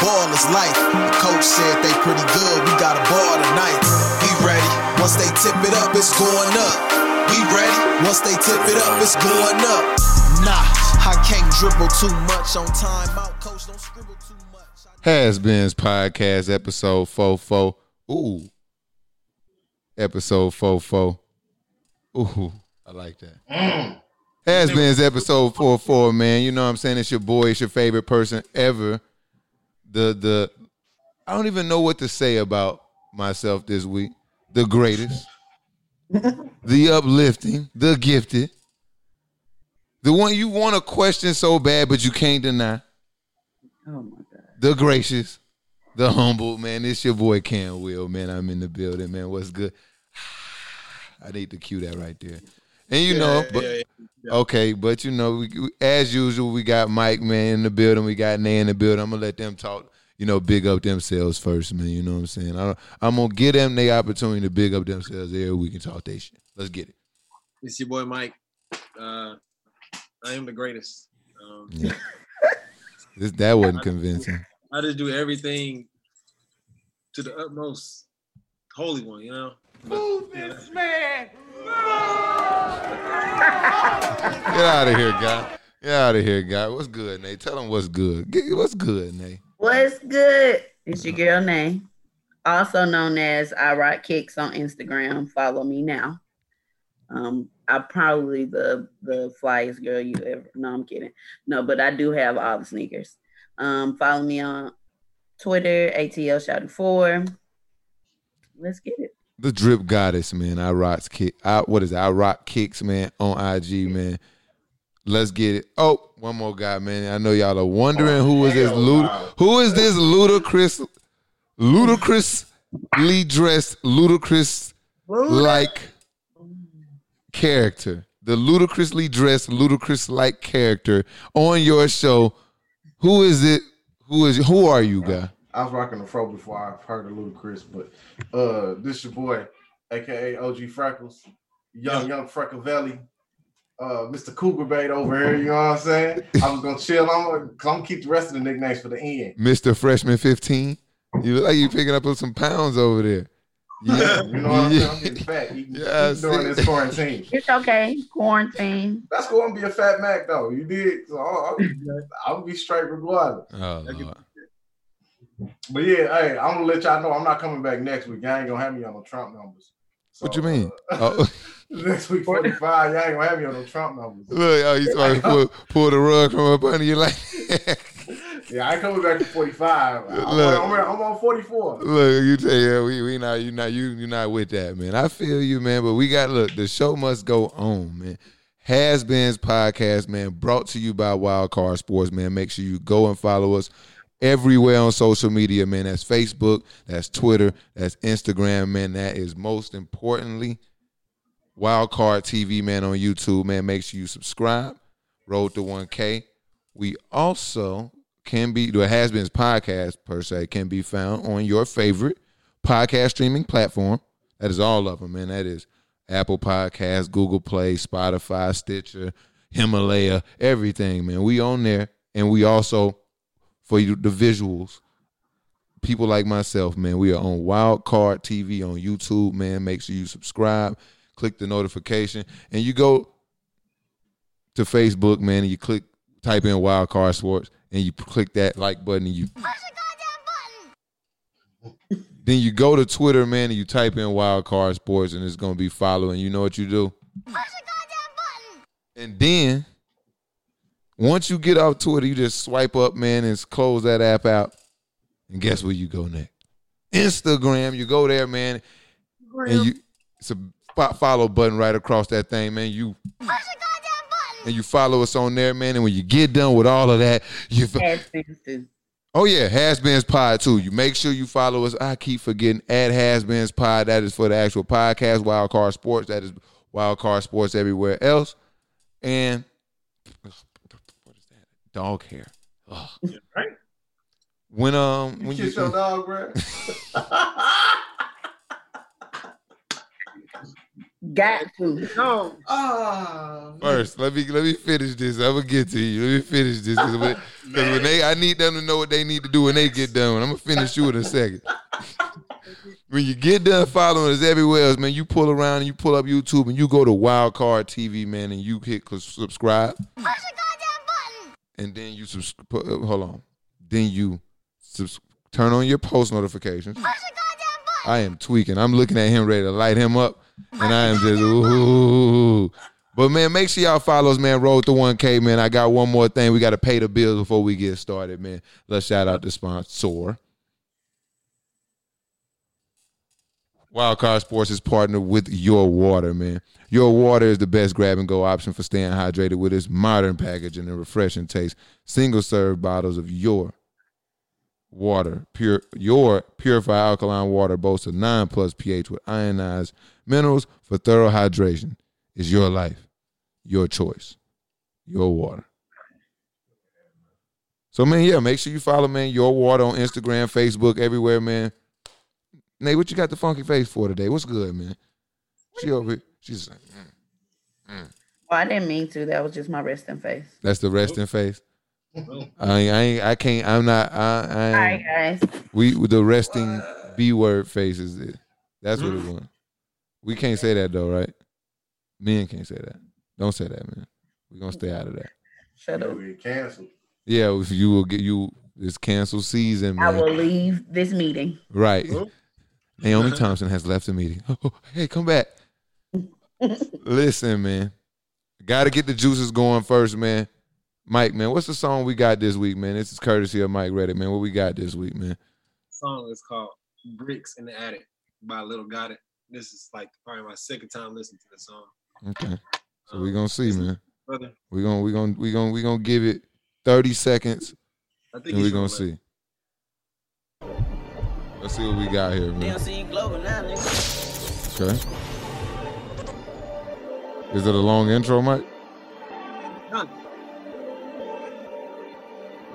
ball is life. The coach said they pretty good, we got a ball tonight. We ready. Once they tip it up, it's going up. We ready. Once they tip it up, it's going up. Nah, I can't dribble too much on time out. Coach, don't scribble too much. Has Been's podcast episode 44. Ooh. Episode 44. Ooh, I like that. Mm. Has Been's episode 44, man. You know what I'm saying? It's your boy, it's your favorite person ever. The the I don't even know what to say about myself this week. The greatest. the uplifting, the gifted. The one you want to question so bad, but you can't deny. Oh my god. The gracious, the humble, man. It's your boy Cam Will, man. I'm in the building, man. What's good? I need to cue that right there. And you know, but yeah, yeah. okay, but you know, we, we- as usual, we got Mike, man, in the building. We got Nay in the building. I'm gonna let them talk. You know, big up themselves first, man. You know what I'm saying? I, I'm gonna give them the opportunity to big up themselves every we can talk their shit. Let's get it. It's your boy Mike. Uh, I am the greatest. Um, Yeah. This that wasn't convincing. I just do everything to the utmost. Holy one, you know. But, you know, Get out of here, guy. Get out of here, guy. What's good, Nate? Tell him what's good. What's good, Nate? What's good? It's your girl name, also known as I Rock Kicks on Instagram. Follow me now. Um, I'm probably the the flyest girl you ever. No, I'm kidding. No, but I do have all the sneakers. Um, follow me on Twitter, ATL Shouty Four. Let's get it. The drip goddess, man. I rock kick. I, what is it? I rock kicks, man, on IG, man. Let's get it. Oh, one more guy, man. I know y'all are wondering who is this lud- who is this ludicrous, ludicrously dressed, ludicrous like character. The ludicrously dressed, ludicrous like character on your show. Who is it? Who is who are you, guy? I was rocking the fro before I heard of Ludacris, but uh, this your boy, aka OG Freckles, young young Frecklevelli, uh, Mr. Cougar Bait over here. You know what I'm saying? I was gonna chill. I'm gonna, I'm gonna keep the rest of the nicknames for the end. Mr. Freshman 15. You look like you picking up some pounds over there. Yeah, You know what I'm saying? I'm getting fat eating, Yeah, eating during this quarantine. It's okay. Quarantine. That's going to be a fat Mac though. You did, so I'll, I'll, I'll be straight regardless. Oh, Lord. But yeah, hey, I'm gonna let y'all know I'm not coming back next week. Y'all ain't gonna have me on no Trump numbers. What you mean? uh, Oh, next week 45, y'all ain't gonna have me on no Trump numbers. look, oh, you trying to pull, pull the rug from up under you like Yeah, I ain't coming back to 45. I'm, Look. on, I'm, I'm on 44. Look, you tell yeah, we we not you not you you not with that, man. I feel you, man, but we got look, the show must go on, man. Has Been's podcast, man, brought to you by Wild Card Sports, man. Make sure you go and follow us everywhere on social media, man. That's Facebook, that's Twitter, that's Instagram, man. That is most importantly Wildcard TV, man, on YouTube, man. Make sure you subscribe. Road to 1K. We also can be, the Has Been's podcast per se, can be found on your favorite podcast streaming platform. That is all of them, man. That is Apple Podcasts, Google Play, Spotify, Stitcher, Himalaya, everything, man. We on there. And we also, for you, the visuals, people like myself, man, we are on Wild Card TV on YouTube, man. Make sure you subscribe, click the notification, and you go to Facebook, man, and you click, type in Wild Card Sports, and you click that like button, and you. Then you go to Twitter, man, and you type in Wild Card Sports, and it's gonna be following. You know what you do? And then once you get off Twitter, you just swipe up, man, and close that app out. And guess where you go next? Instagram. You go there, man, and you it's a fo- follow button right across that thing, man. You and you follow us on there, man. And when you get done with all of that, you. Oh yeah, Has Been's Pod too. You make sure you follow us. I keep forgetting at Has Been's Pod. That is for the actual podcast, Wild Card Sports. That is Wild Card Sports everywhere else. And what is that? Dog hair. Ugh. right? When um You when you kiss your dog, bro. Got to. No, Ah, First, let me let me finish this. I'm gonna get to you. Let me finish this because when, 'cause when they, I need them to know what they need to do when they get done. I'm gonna finish you in a second. When you get done following us everywhere else, man, you pull around and you pull up YouTube and you go to Wildcard TV, man, and you hit cause subscribe. And then you subs- pu- uh, hold on. Then you subs- turn on your post notifications. I am tweaking. I'm looking at him ready to light him up, and I am just ooh. But man, make sure y'all follow us, man. Roll to 1K, man. I got one more thing. We got to pay the bills before we get started, man. Let's shout out the sponsor. Wildcard Sports is partnered with Your Water, man. Your Water is the best grab and go option for staying hydrated with its modern packaging and refreshing taste. Single serve bottles of Your Water, pure Your purified alkaline water boasts a 9 plus pH with ionized minerals for thorough hydration. Is your life, your choice, your water. So man, yeah, make sure you follow man Your Water on Instagram, Facebook, everywhere, man. Nate, what you got the funky face for today? What's good, man? She over here. She's like, mm. Oh, I didn't mean to. That was just my resting face. that's the resting face. I ain't, I ain't, I can't. I'm not. I, I All ain't, guys. we the resting B word face is it. That's what it was. We can't say that though, right? Men can't say that. Don't say that, man. We're gonna stay out of that. Shut up. we get canceled. Yeah, if you will get you It's cancel season, Man. I man. will leave this meeting. Right. Naomi uh-huh. Thompson has left the meeting. Oh, hey, come back. Listen, man. Got to get the juices going first, man. Mike, man, what's the song we got this week, man? This is courtesy of Mike Reddit, man. What we got this week, man? song is called "Bricks in the Attic" by Lil Gotit. This is like probably my second time listening to the song, Okay. So we're um, gonna see, man. brother. We gonna we gonna we're gonna we gonna give it 30 seconds I think and we he's gonna see. Let's see what we got here, man. Okay. Is it a long intro, Mike? None.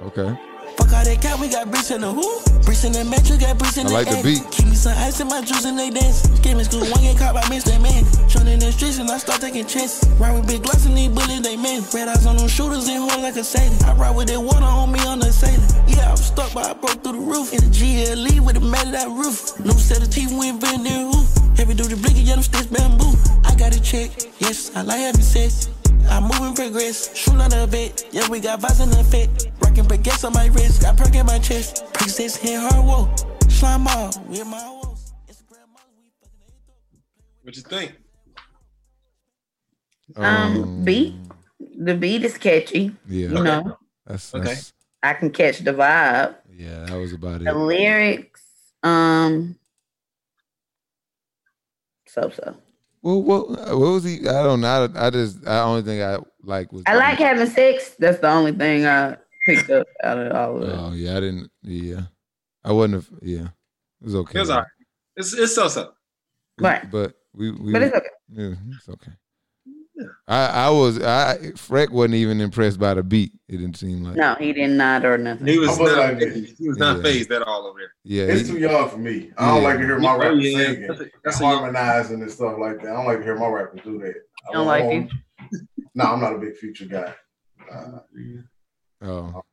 Okay. Fuck all that cat, we got bricks in the hoop. Bricks in the metro, got bricks in I the like the beat. Keep me some ice in my juice and they dance. Skip me school, one get caught by Mr. Man. Shot in the streets and I start taking chances. Ride with big glass and these bullets, they man. Red eyes on them shooters and horn like a Satan. I ride with that water on me on the sailor. Yeah, I was stuck, but I broke through the roof. In the GLE with a matted that roof. New set of teeth, we ain't been there, who? Heavy duty blinky, yeah, them sticks bamboo. I got a check, yes, I like having sex. I move and progress, shoot on the bed. Yeah, we got vibes in the fit. Rockin' baguettes on my wrist, got perk in my chest. Princess hit hard whoa. Slime off with my woes. Instagram models, we fucking. What you think? Um, beat. The beat is catchy. Yeah. You know, That's, Okay. that's I can catch the vibe. yeah, that was about The it. The lyrics, um, so so. Well, what, what was he? I don't know. I, I just, I only thing I like was. I like having sex. That's the only thing I picked up out of all of it. Oh yeah, I didn't. Yeah, I wouldn't have. Yeah, it was okay. It was all right. It's it's so so. Right. But we, we but it's okay. yeah, it's okay. I, I was, I Freck wasn't even impressed by the beat. It didn't seem like. No, he did not or nothing. He was I'll not like phased. he was not Yeah. phased at all over there. Yeah, It's he- too young for me. I don't Yeah. like to hear my rappers yeah. singing That's a- that's a harmonizing and stuff like that. I don't like to hear my rappers do that. I don't like want- No, I'm not a big future guy. Uh, oh,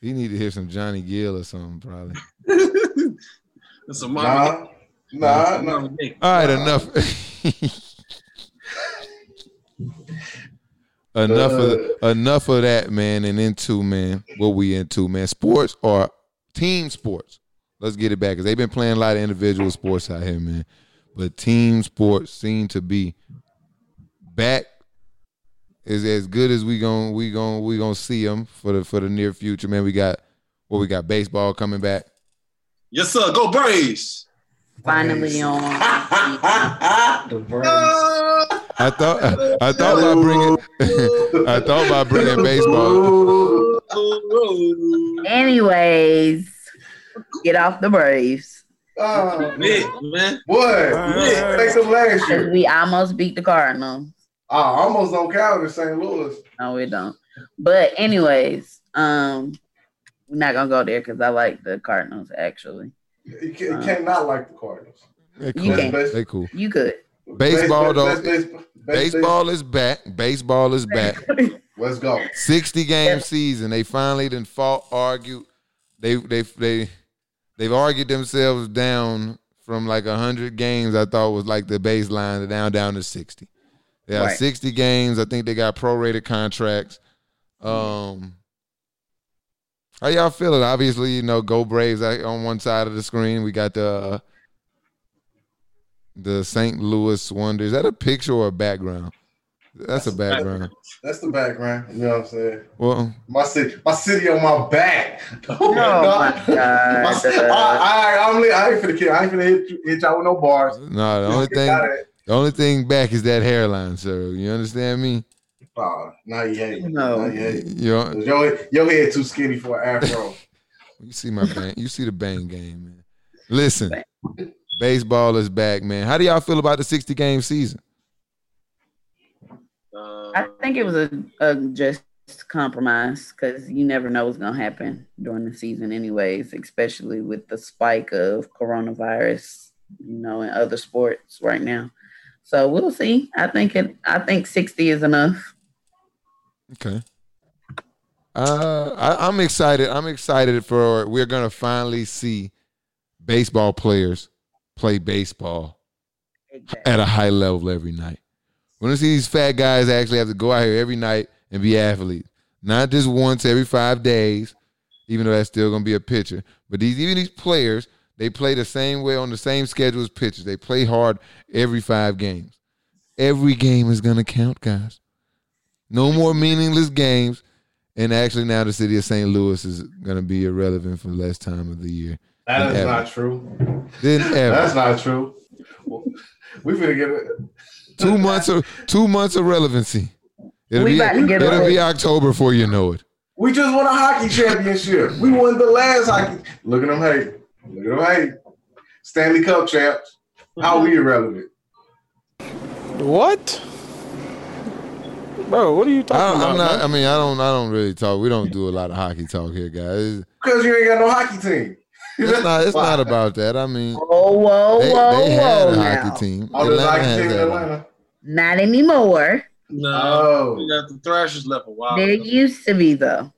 he need to hear some Johnny Gill or something probably. That's a Marvin nah, nah, Gaye. nah. Marvin Gaye. All right, enough. enough of uh, enough of that, man, and into man what we into, man. Sports or team sports. Let's get it back because they've been playing a lot of individual sports out here, man. But team sports seem to be back is as good as we gon' we gon' we gonna see them for the for the near future, man. We got what we got baseball coming back. Yes, sir. Go Braves. Finally on. the Braves. I thought I thought about bringing I thought about bringing baseball. Anyways, get off the Braves. Oh, Big, man. boy, Yeah. take them last year. we almost beat the Cardinals. I almost don't count in St. Louis. No, we don't. But anyways, um, we're not gonna go there because I like the Cardinals actually. You, can, you can't like the Cardinals. They You can't. They cool. You could. Baseball, Base- though. base- base- base- Baseball is back. Baseball is back. Let's go. 60 game season. They finally didn't fought, argued. They they they they've argued themselves down from like 100 games I thought was like the baseline to down down to 60. They have Right. 60 games. I think they got prorated contracts. Um How y'all feeling? Obviously, you know, go Braves on one side of the screen. We got the uh, the St. Louis Wonder. Is that a picture or a background? That's a background. That's the background. You know what I'm saying? Well, My city, my city on my back. Oh my oh God. I, I, I, I'm, li- I ain't finna kill. I ain't finna hit, you- hit y'all with no bars. no, the only thing The only thing back is that hairline, sir. You understand me? Oh, now you hate. No. Now you hate. You Your, your head too skinny for an afro. you see my bang. You see the bang game, man. Listen, baseball is back, man. How do y'all feel about the sixty game season? Uh, I think it was a, a just compromise because you never know what's gonna happen during the season, anyways. Especially with the spike of coronavirus, you know, in other sports right now. So we'll see. I think it. I think sixty is enough. Okay. Uh, I, I'm excited. I'm excited for. We're gonna finally see baseball players play baseball at a high level every night. We're gonna see these fat guys actually have to go out here every night and be athletes, not just once every five days. Even though that's still gonna be a pitcher, but these even these players they play the same way on the same schedule as pitchers. They play hard every five games. Every game is gonna count, guys. No more meaningless games. And actually, now the city of St. Louis is gonna be irrelevant for less time of the year That is Ever. not true. than ever. That's not true. We finna get it. two months of two months of relevancy. It'll We be about to get it'll away. be October before you know it. We just won a hockey championship. We won the last hockey. Look at them hey. Look at them hate. Stanley Cup champs. How we irrelevant? What? Bro, what are you talking don't, I'm about? not. man? I mean, I don't. I don't really talk. We don't do a lot of hockey talk here, guys. Because you ain't got no hockey team. It's not. It's not about that. I mean, Whoa, whoa, they, whoa, they had whoa! a now. hockey team. Oh, Atlanta hockey team in. Atlanta. Not anymore. no, Oh. we got the Thrashers left a while. There ago. used to be though,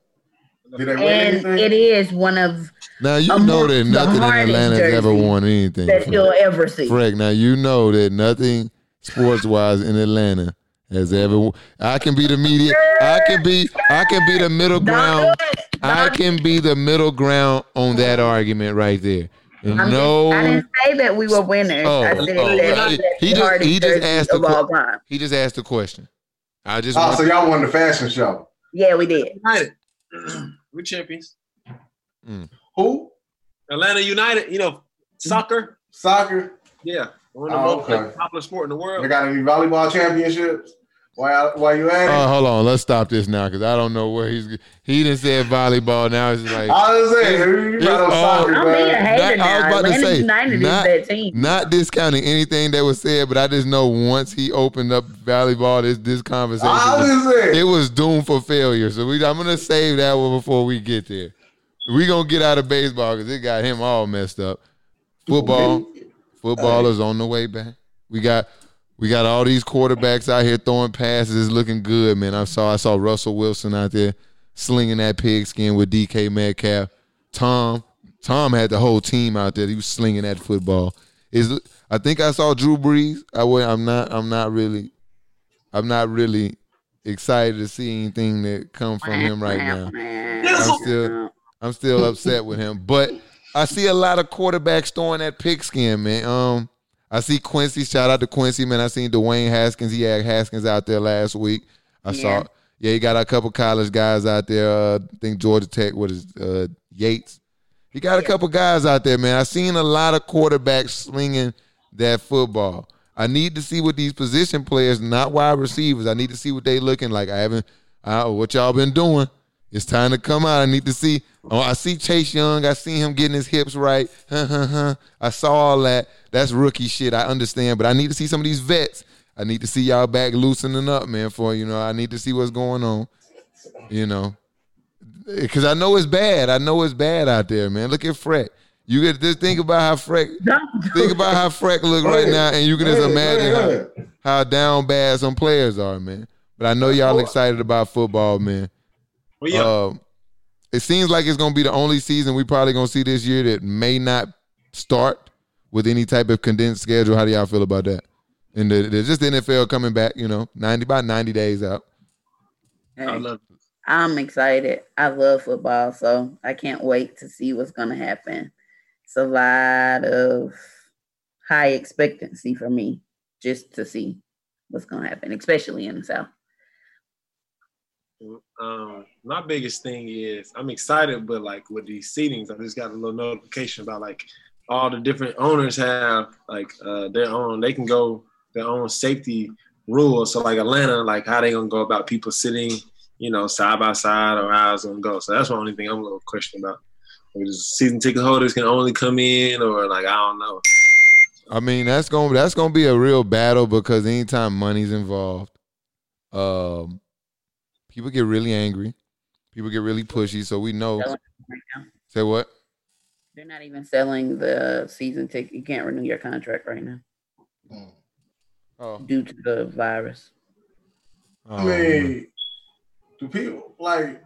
Did they win and anything? it is one of Now you know that nothing in hardest Atlanta has ever won anything. that you'll ever see. Frank, now you know that nothing sports wise in Atlanta has ever. I can be the media. I can be. I can be the middle ground. I can be the middle ground on that argument right there. And I'm no, just, I didn't say that we were winners. Oh, I said oh, that he- he just- he just asked the of all que- time. he just asked a question. I just Oh, so y'all won the fashion show. Yeah, we did. United. We're champions. Mm. Who? Atlanta United, you know, soccer. Soccer. Yeah. One of the Oh, most okay. like, popular sport in the They world. got to be volleyball championships? Why? Why you at it? Oh, hold on. Let's stop this now because I don't know where he's. He didn't say volleyball. Now it's like I was saying, you it's got on all- soccer, I'm being a man. hater Not- I was now. about to say, not- that team. not discounting anything that was said, but I just know once he opened up volleyball, this this conversation, I was- was saying. it was doomed for failure. So we, I'm gonna save that one before we get there. We gonna get out of baseball because it got him all messed up. Football, football is on the way back. We got we got all these quarterbacks out here throwing passes, looking good, man. I saw I saw Russell Wilson out there slinging that pigskin with DK Metcalf. Tom Tom had the whole team out there. He was slinging that football. Is I think I saw Drew Brees. I wa- I'm not I'm not really I'm not really excited to see anything that come from him right now. I'm still I'm still upset with him. But I see a lot of quarterbacks throwing that pigskin, man. Um, I see Quincy. Shout out to Quincy, man. I seen Dwayne Haskins. He had Haskins out there last week. I Yeah. saw. Yeah, he got a couple college guys out there. Uh, I think Georgia Tech. What is uh, Yates? He got a couple guys out there, man. I seen a lot of quarterbacks swinging that football. I need to see what these position players, not wide receivers. I need to see what they looking like. I haven't. Uh, what y'all been doing? It's time to come out. I need to see. Oh, I see Chase Young. I see him getting his hips right. Huh, huh, huh. I saw all that. That's rookie shit. I understand, but I need to see some of these vets. I need to see y'all back loosening up, man. For you know, I need to see what's going on. You know, because I know it's bad. I know it's bad out there, man. Look at Fred. You get just think about how Freck think about how Freck look right now, and you can just imagine how, how down bad some players are, man. But I know y'all excited about football, man. Well, yeah. Um, it seems like it's gonna be the only season we probably gonna see this year that may not start with any type of condensed schedule. How do y'all feel about that? And the, the, just the NFL coming back, you know, ninety by ninety days out. Hey, I love it. I'm excited. I love football, so I can't wait to see what's gonna happen. It's a lot of high expectancy for me just to see what's gonna happen, especially in the South. Um, my biggest thing is I'm excited, but like with these seatings, I just got a little notification about like all the different owners have like uh, their own. They can go their own safety rules. So like Atlanta, like how they gonna go about people sitting, you know, side by side or how it's gonna go. So that's the only thing I'm a little question about. Like, season ticket holders can only come in, or like I don't know. I mean, that's gonna that's gonna be a real battle because anytime money's involved, um, people get really angry, people get really pushy. So we know. Right. Say what? They're not even selling the season ticket. You can't renew your contract right now Oh, due to the virus. oh, I mean, do people like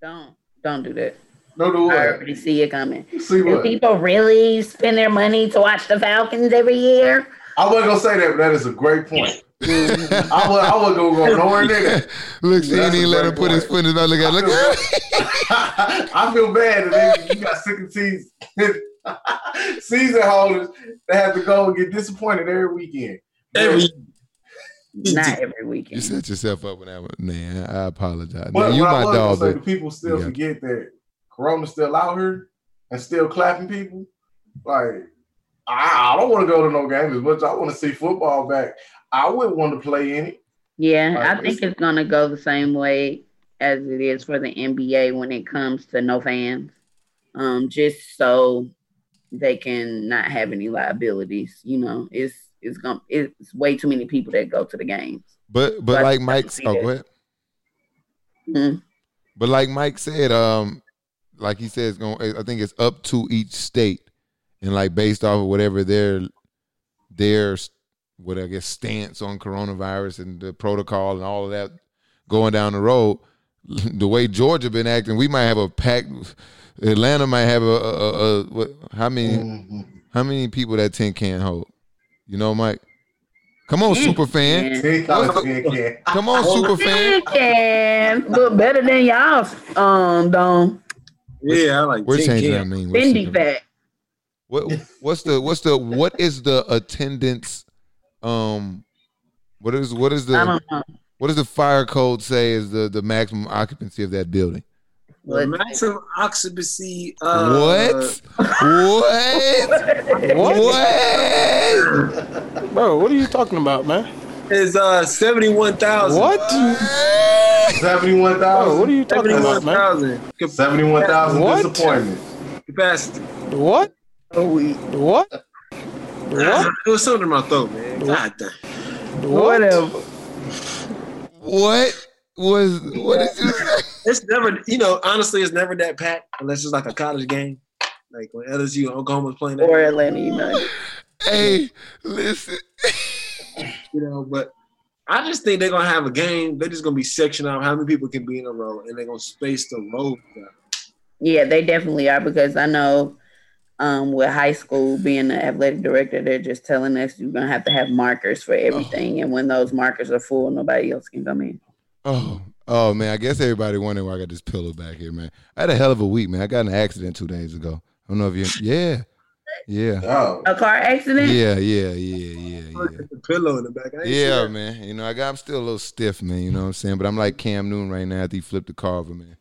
Don't don't do that. no do what? I what? already see it coming. See Do what? people really spend their money to watch the Falcons every year? I wasn't gonna say that, but that is a great point. I was I wasn't gonna go nowhere near that. Look, see, he That's didn't let him great put his point. foot in his mouth. Look at, look. I feel bad that they, you got second season season holders that have to go and get disappointed every weekend. Every Not every weekend. You set yourself up with that one, man. I apologize. But Man, you what I my was gonna dog, say, but the people still Yeah. forget that Corona's still out here and still clapping people. Like, I, I don't want to go to no games as much. I want to see football back. I would want to play in it. Yeah, Like, I think it's- it's gonna go the same way as it is for the NBA when it comes to no fans. Um, just so they can not have any liabilities. You know, it's it's gonna it's way too many people that go to the games. but but But like I Mike, see oh, that. go ahead. Mhm. But like Mike said, um, like he says, going. I think it's up to each state, and like based off of whatever their their what I guess stance on coronavirus and the protocol and all of that going down the road. The way Georgia been acting, we might have a packed. Atlanta might have a, a, a, a what? How many? Mhm. How many people that tin can hold? You know, Mike. Come on, Mm. super fan. Yeah. Ten dollars a can. Come on, super fan. You can look better than y'all. Um, don't yeah, I like We're changing K. our name. Fendi fat. What what's the what's the what is the attendance? Um, what is what is the what does the fire code say is the the maximum occupancy of that building? The What? maximum occupancy. Uh, what? what? What? Bro, what are you talking about, man? Is uh seventy one thousand. What? Seventy one thousand. What are you talking Seventy one about, man? Seventy one thousand What? disappointment. capacity. What? Oh, we What? What? Ah, it was something in my throat, man. God damn. What? whatever. What was what did you say? It's never, you know, honestly, it's never that packed unless it's like a college game, like when LSU and Oklahoma's playing. Or That, Atlanta United. Hey, listen. you know, but I just think they're gonna have a game. They're just gonna be sectioned out how many people can be in a row, and they're gonna space the road. out. Yeah, they definitely are because I know um, with high school being the athletic director, they're just telling us you're gonna have to have markers for everything, and when those markers are full, nobody else can come in. Oh, oh man, I guess everybody wondering why I got this pillow back here, man. I had a hell of a week, man. I got in an accident two days ago. I don't know if you, yeah, yeah, Oh, A car accident? yeah, yeah, yeah, yeah, yeah. The pillow in the back. I ain't see Yeah, that. man. You know, I got I'm still a little stiff, man. You know what I'm saying? But I'm like Cam Newton right now after he flipped the car over, man.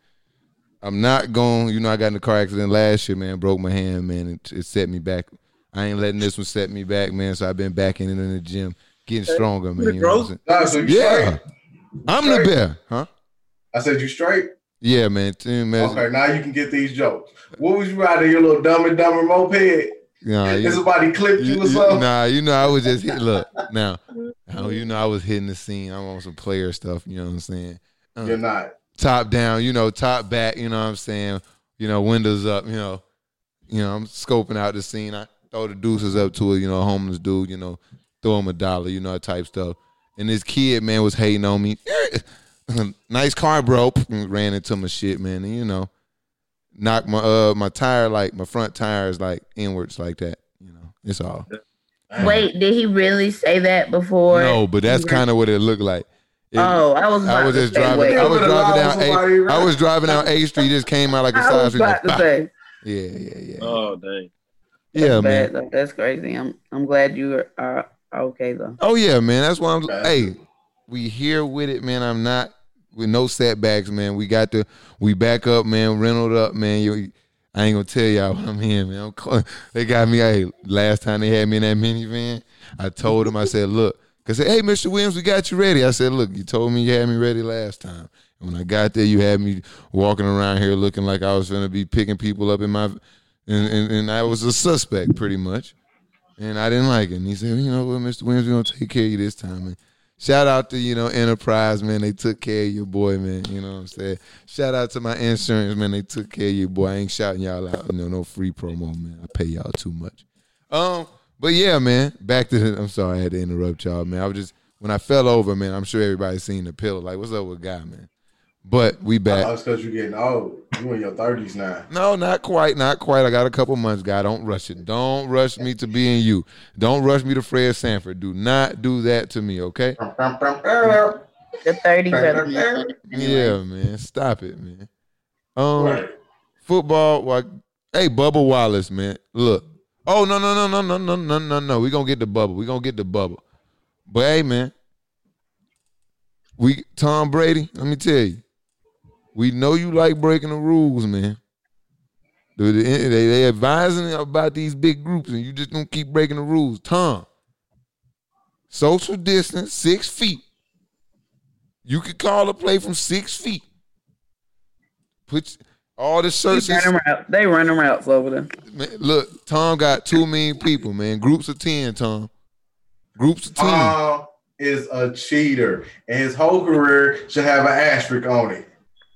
I'm not going, you know, I got in a car accident last year, man, broke my hand, man. It, it set me back. I ain't letting this one set me back, man. So I've been back in, in the gym, getting stronger, man. You know I'm nah, so you Yeah. straight? I'm the bear, huh? I said you straight. Yeah, man. Team. Okay, now you can get these jokes. What was you of your little dumb and dumber moped? Nah, you- somebody clipped you, You- or something? nah, you know, I was just hit. Look, now, oh, you know, I was hitting the scene. I'm on some player stuff. You know what I'm saying? Uh, You're not. Top down, you know, top back. You know what I'm saying? You know, windows up. You know, you know, I'm scoping out the scene. I throw the deuces up to a, you know, homeless dude, you know, throw him a dollar, you know, that type stuff. And this kid, man, was hating on me. nice car, bro. Ran into my shit, man. And you know, knocked my uh my tire like my front tire is like inwards like that. You know, it's all. Wait, did he really say that before? No, but that's kind of what it looked like. It- Oh, I was. I was just driving. wait. I was driving down. somebody, A, right? I was driving down A Street. Just came out like a side street. about to Bah. say. Yeah, yeah, yeah. Oh dang. yeah, Bad, man. though. That's crazy. I'm I'm glad you are, are, are okay though. Oh yeah, man. That's why I'm. That's hey, we here with it, man. I'm not with no setbacks, man. We got the we back up, man. Rented up, man. You, I ain't gonna tell y'all what I'm here, man. I'm call- they got me. Hey, last time they had me in that minivan, I told them. I said, look, cause hey, Mr. Williams, we got you ready. I said, look, you told me you had me ready last time. And when I got there, you had me walking around here looking like I was gonna be picking people up in my, and and, and I was a suspect pretty much. And I didn't like it. And he said, you know what, Mr. Williams, we're gonna take care of you this time. And shout out to, you know, Enterprise, man. They took care of your boy, man. You know what I'm saying? Shout out to my insurance, man. They took care of your boy. I ain't shouting y'all out. You know, no free promo, man. I pay y'all too much. Um, but yeah, man. Back to the I'm sorry I had to interrupt y'all, man. I was just when I fell over, man, I'm sure everybody's seen the pillow. Like, what's up with guy, man? But we back. Oh, it's because you're getting old. You in your thirties now. No, not quite, not quite. I got a couple months, guy. Don't rush it. Don't rush me to being you. Don't rush me to Fred Sanford. Do not do that to me, okay? The thirty brother. Yeah, man. Stop it, man. Um, Right. football. Well, hey, Bubba Wallace, man. Look. Oh no no no no no no no no no. We gonna get the bubble. We gonna get the bubble. But hey, man. We Tom Brady. Let me tell you. We know you like breaking the rules, man. They, they, advising about these big groups, and you just don't keep breaking the rules. Tom, social distance, six feet. You could call a play from six feet. Put all the They run them routes. They run them routes over there. Man, look, Tom got two million people, man. Groups of ten, Tom. Groups of ten. Tom is a cheater, and his whole career should have an asterisk on it.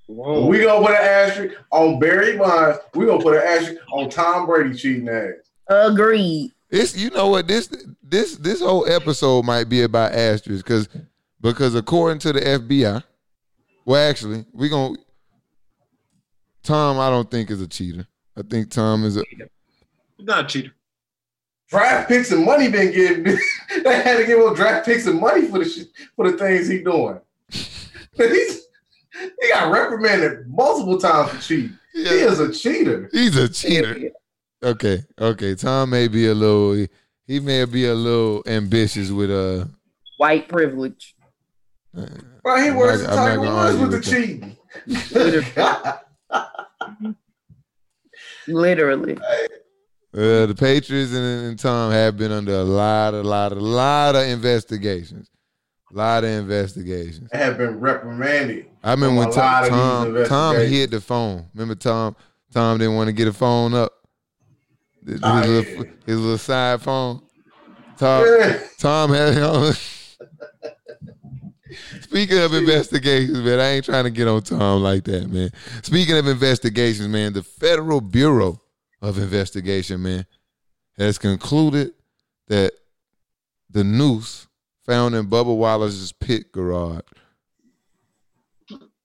Whoa. We gonna put an asterisk on Barry Bonds. We gonna put an asterisk on Tom Brady cheating ass. Agreed. This, you know what? This, this, this whole episode might be about asterisks because, because according to the FBI, well, actually, we gonna. Tom, I don't think is a cheater. I think Tom is a. Not a cheater. Draft picks and money been getting. they had to give him draft picks and money for the shit, for the things he doing. He's, he got reprimanded multiple times for cheating. He is a cheater. He's a cheater. Okay, okay. Tom may be a little. He may be a little ambitious with uh. White privilege. Bro, he I'm works not- the I'm Tiger Woods with the with cheating. Literally. Uh, the Patriots and, and Tom have been under a lot, a lot, a lot of investigations. A lot of investigations. They have been reprimanded. I remember when From a lot Tom, Tom, Tom investigations. hit the phone. Remember Tom? Tom didn't want to get a phone up. His, Ah, little, yeah. his little side phone. Tom, Yeah. Tom had. Speaking of investigations, man, I ain't trying to get on Tom like that, man. Speaking of investigations, man, the Federal Bureau of Investigation, man, has concluded that the noose found in Bubba Wallace's pit garage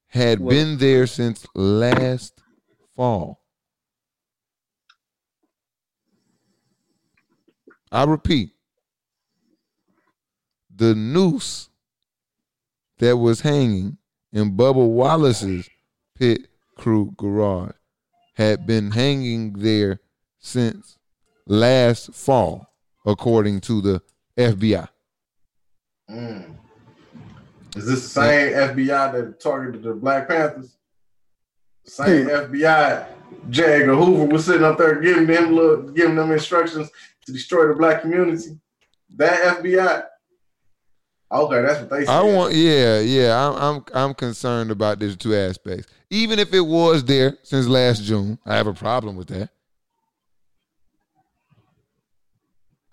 had Well- been there since last fall. I repeat, the noose that was hanging in Bubba Wallace's pit crew garage had been hanging there since last fall, according to the FBI. Mm. Is this the same FBI that targeted the Black Panthers? The same FBI J. Edgar Hoover was sitting up there giving them little, giving them instructions to destroy the black community. That FBI. Okay, that's what they said. I want, yeah, yeah. I'm, I'm, I'm concerned about these two aspects. Even if it was there since last June, I have a problem with that.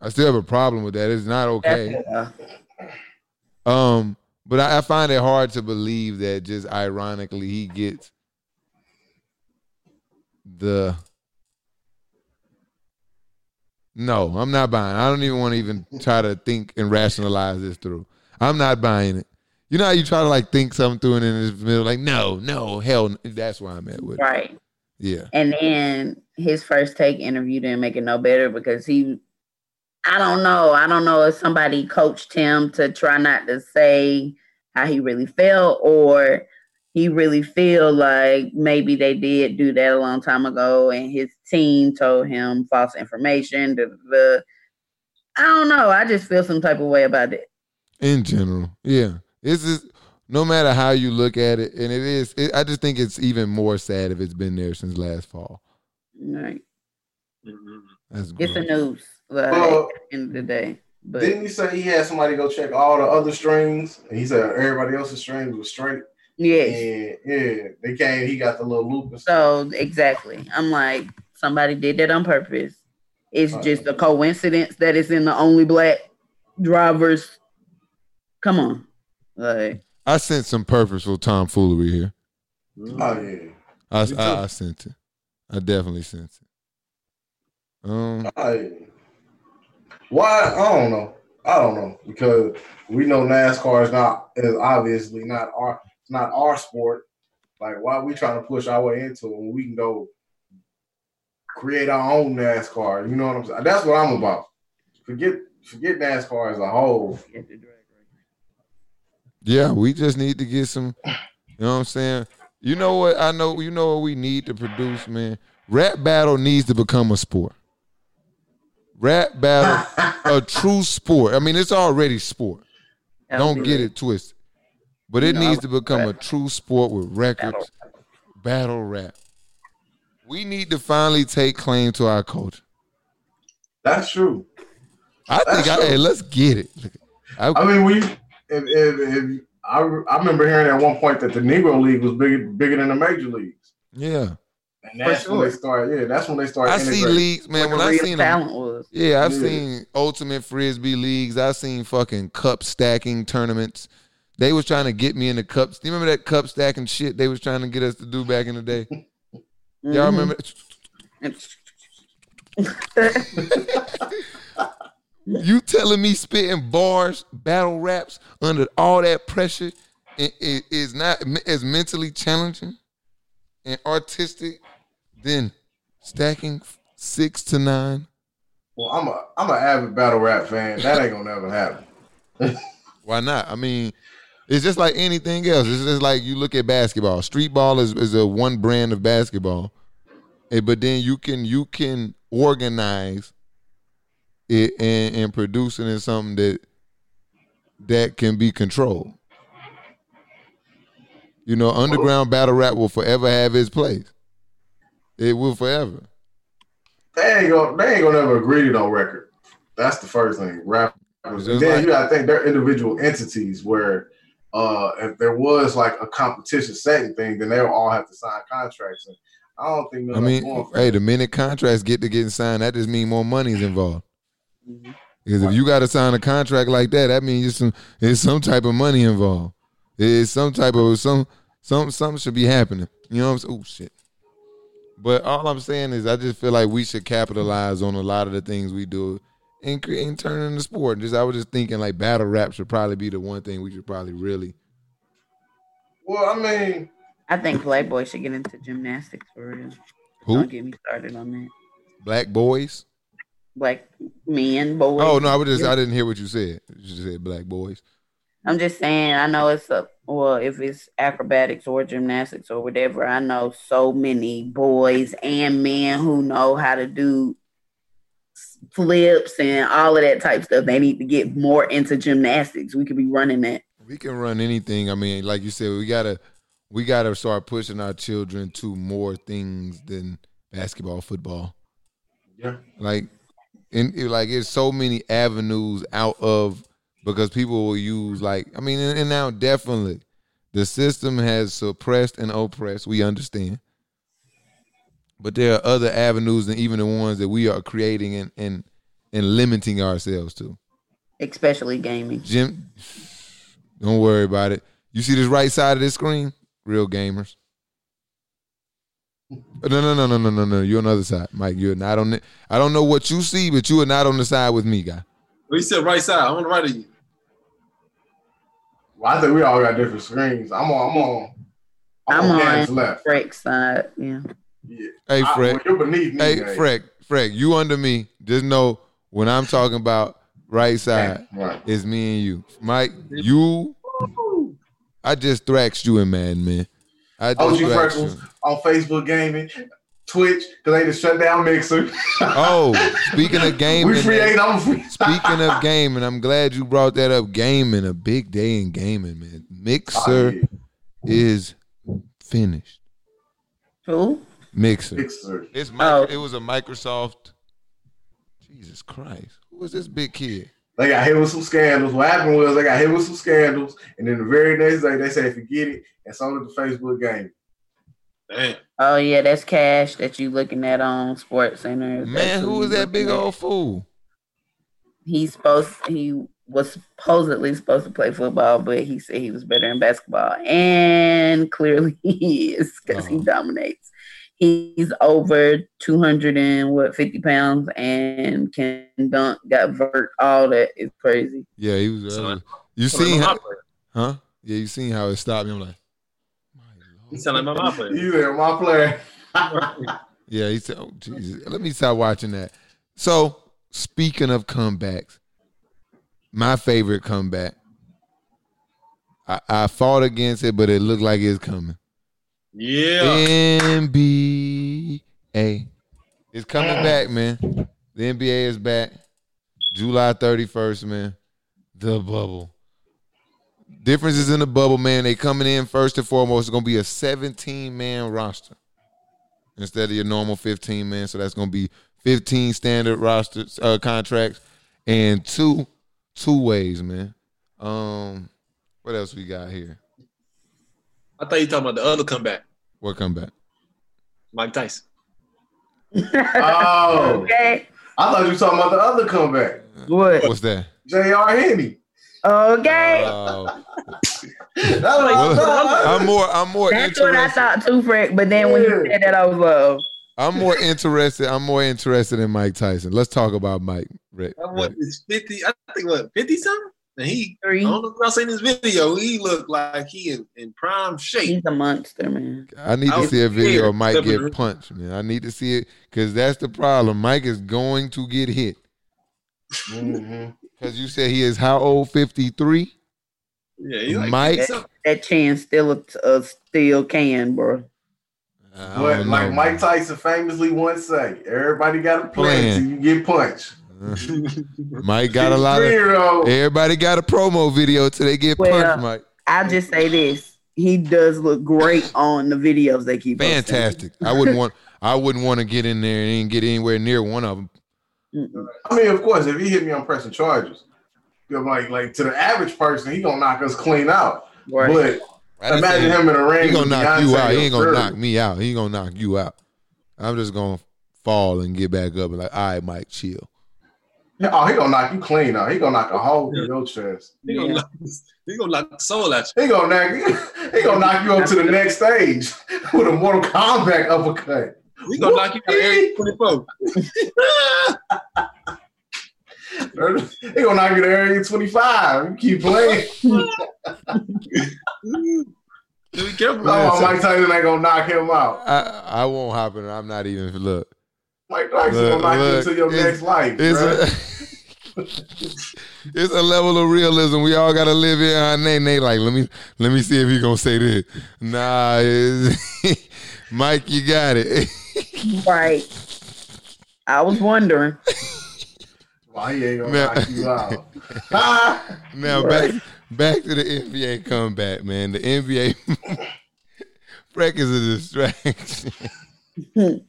I still have a problem with that. It's not okay. Yeah. Um, but I, I find it hard to believe that just ironically he gets the No, I'm not buying. I don't even want to even try to think and rationalize this through. I'm not buying it. You know how you try to like think something through and in the middle, like, no, no, hell, no. that's where I'm at with it. Right. Yeah. And then his first take interview didn't make it no better because he, I don't know. I don't know if somebody coached him to try not to say how he really felt or he really feel like maybe they did do that a long time ago and his team told him false information. Da. I don't know. I just feel some type of way about it. In general, yeah. It's just no matter how you look at it, and it is. It, I just think it's even more sad if it's been there since last fall. Right. That's It's the news. Like, Well, at the end of the day. But Didn't he say he had somebody go check all the other strings? And he said everybody else's strings were straight. Yeah. And yeah, they came. He got the little loop. and. So exactly. I'm like, somebody did that on purpose. It's Right. just a coincidence that it's in the only black drivers. Come on. Like I sent some purposeful tomfoolery here. Oh yeah. I, I, I sent it. I definitely sent it. Um, Oh, yeah. Why? I don't know. I don't know because we know NASCAR is not is obviously not our it's not our sport. Like why are we trying to push our way into it when we can go create our own NASCAR? You know what I'm saying? That's what I'm about. Forget forget NASCAR as a whole. Yeah, we just need to get some. You know what I'm saying? You know what? I know. You know what we need to produce, man. Rap battle needs to become a sport. Rap battle, a true sport. I mean, it's already sport. that would Don't get lit. it twisted. But it know, needs to become a true sport with records, battle rap. We need to finally take claim to our culture. That's true. I think, That's I, true. hey, let's get it. I, I mean, we if if, if I, I remember hearing at one point that the Negro League was bigger bigger than the major leagues, yeah, and that's when they started. Yeah, that's when they started. I see leagues, man. What When I real seen them, talent was. yeah, I've Yeah. seen ultimate frisbee leagues. I've seen fucking cup stacking tournaments. They was trying to get me in the cups. Do you remember that cup stacking shit they was trying to get us to do back in the day? Y'all Mhm. remember? You telling me spitting bars, battle raps under all that pressure is not as mentally challenging and artistic than stacking six to nine? Well, I'm a I'm an avid battle rap fan. That ain't gonna never happen. Why not? I mean, it's just like anything else. It's just like you look at basketball. Street ball is, is a one brand of basketball, Eh, but then you can you can organize it and, and produce it something that that can be controlled. You know, underground battle rap will forever have its place. It will forever. They ain't gonna they ain't gonna never agree to no record. That's the first thing. Rappers. Then like- you gotta think they're individual entities where uh if there was like a competition setting thing, then they'll all have to sign contracts. And I don't think I mean, going for hey, that. the minute contracts get to getting signed, that just means more money is involved. Because if you got to sign a contract like that, that means it's some there's some type of money involved. It's some type of some some something should be happening. You know what I'm saying? Oh shit. But all I'm saying is, I just feel like we should capitalize on a lot of the things we do and create and turn it into sport. Just I was just thinking like battle rap should probably be the one thing we should probably really. Well, I mean, I think Playboy should get into gymnastics for real. Who Don't get me started on that. black boys? Black men, boys. Oh no, I was just I didn't hear what you said. You just said black boys. I'm just saying, I know it's a well, if it's acrobatics or gymnastics or whatever, I know so many boys and men who know how to do flips and all of that type stuff. They need to get more into gymnastics. We could be running that. We can run anything. I mean, like you said, we gotta we gotta start pushing our children to more things than basketball, football. yeah. Like, and it- like it's so many avenues out of because people will use like I mean, and, and now definitely the system has suppressed and oppressed. We understand, but there are other avenues and even the ones that we are creating and and and limiting ourselves to. Especially gaming. Jim, don't worry about it. You see this right side of this screen? Real gamers. No, no, no, no, no, no, no. You're on the other side, Mike. You're not on the. I don't know what you see, but you are not on the side with me, guy. We said right side. I'm on the right of you. Well, I think we all got different screens. I'm on. I'm on. I'm, I'm on, on Dan's left. Freck's side. Yeah. Yeah. Hey, I- Fred. well, you're beneath me. Hey, man. Freck, Freck, you under me. Just know when I'm talking about right side, Right. it's me and you. Mike, you, I just thrashed you in Madden, man. I oh, just OG thrashed you. On Facebook Gaming, Twitch, because they just shut down Mixer. Oh, speaking of gaming, we free man, eight. I'm free. speaking of gaming, I'm glad you brought that up. Gaming, a big day in gaming, man. Oh, Mixer yeah. is finished. Who? Mixer. Mixer. It's mi- Oh. it was a Microsoft. Jesus Christ, who was this big kid? They got hit with some scandals. What happened was they got hit with some scandals, and then the very next day they said forget it and sold it to Facebook Gaming. Damn. Oh yeah, that's Cash that you looking at on Sports Center. Man, That's who was that big at. old fool? He's supposed he was supposedly supposed to play football, but he said he was better in basketball, and clearly he is because he Uh-huh. dominates. He's over two hundred and what fifty pounds and can dunk, got vert, all that is crazy. Yeah, he was. So, Uh, you Sound seen how? Huh? Yeah, you seen how it stopped me. I'm like, my He sound like my mom player. You there, my player. Yeah, he said, "Oh Jesus, let me stop watching that." So, speaking of comebacks, my favorite comeback. I, I fought against it, but it looked like it's coming. Yeah. NBA It's coming back, man. The NBA is back. July 31st, man. The bubble. Differences in the bubble, man. They coming in first and foremost. It's gonna be a 17 man roster instead of your normal 15 man. So that's gonna be 15 standard roster uh, contracts and two two ways, man. Um, what else we got here? I thought you talking about the other comeback, What comeback? Mike Tyson. Oh, okay. I thought you were talking about the other comeback, What? What's that? J.R. Henny. Okay. Uh, That's what I thought. I'm more. I'm more That's what I interested. thought too, Frank. But then when you said that, I was like, oh. I'm more interested. I'm more interested in Mike Tyson. Let's talk about Mike. Rick. That one is 50, I think what, 50 something? And he, I don't know if y'all seen this video. He looked like he in, in prime shape. He's a monster, man. I need I to see a video of Mike get punched, man. I need to see it because that's the problem. Mike is going to get hit. Mhm. Because you said he is how old? 53? Yeah, he like Mike? 50 something. That chin still uh, a, a steel can, bro. But don't like know, Mike man. Tyson famously once said, everybody got a plan Plan. till you get punched. Mike got a lot of. Zero. Everybody got a promo video till they get Well, punched, Mike. I'll just say this. He does look great on the videos they keep. Fantastic. I wouldn't want. I wouldn't want to get in there and get anywhere near one of them. Mm-mm. I mean, of course, if he hit me on pressing charges, you know, like like to the average person, he gonna knock us clean out. Right. But I imagine him in a ring. He gonna with knock you out. He ain't gonna Fergie. knock me out. He gonna knock you out. I'm just gonna fall and get back up and like, all right, Mike, chill. Oh, he gonna knock you clean out. He gonna knock a hole through your chest. He gonna, Yeah. knock, he gonna knock the soul out you. He gonna knock. He gonna knock you up to the next stage with a Mortal Kombat uppercut. He gonna knock you out every 24. He gonna knock you to area twenty five. You keep playing. Be careful. Oh, Mike Tyson ain't gonna knock him out. I I won't hop in. I'm not even look. Mike Tyson Look, gonna knock you look, into your it's- next life. It's bruh. a it's a level of realism. We all gotta live in our name. They like, let me let me see if you gonna say this. Nah, Mike, you got it. Right. I was wondering. Why he ain't gonna Man. knock you out? Ah! Now back back to the NBA comeback, man. The NBA Freck is a distraction.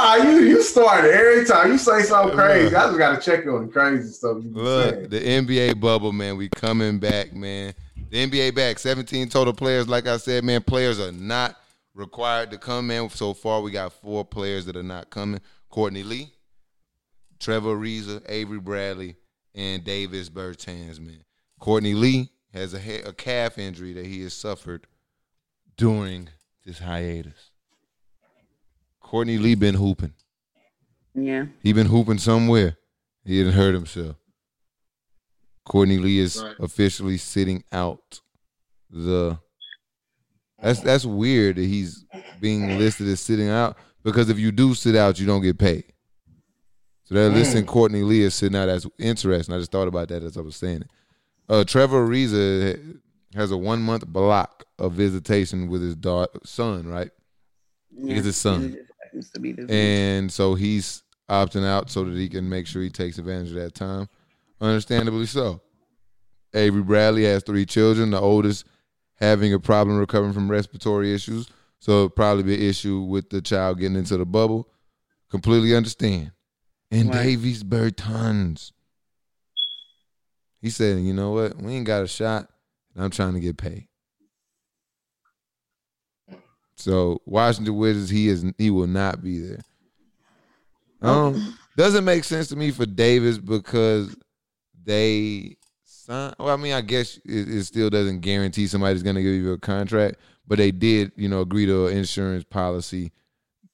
Ah, you you started every time you say something crazy. I just gotta check on the crazy stuff Look, saying. the NBA bubble, man. We coming back, man. The NBA back. 17 total players. Like I said, man, players are not required to come in. So far, we got four players that are not coming. Courtney Lee, Trevor Ariza, Avery Bradley, and Davis Bertans, man. Courtney Lee has a, he- a calf injury that he has suffered during this hiatus. Courtney Lee been hooping. Yeah. He been hooping somewhere. He didn't hurt himself. Courtney Lee is Right. officially sitting out the. That's that's weird that he's being listed as sitting out because if you do sit out, you don't get paid. So they're listing Courtney Lee as sitting out. That's interesting. I just thought about that as I was saying it. Uh, Trevor Ariza has a one month block of visitation with his daughter, son, right? yeah. It's his son. It just to be this and so he's opting out so that he can make sure he takes advantage of that time. Understandably so. Avery Bradley has three children, the oldest having a problem recovering from respiratory issues. So it'll probably be an issue with the child getting into the bubble. Completely understand. And Right. Davis Bertans. He said, you know what? We ain't got a shot. And I'm trying to get paid. So Washington Wizards, he is he will not be there. Um, doesn't make sense to me for Davis because they sign. Well, I mean, I guess it, it still doesn't guarantee somebody's going to give you a contract, but they did, you know, agree to an insurance policy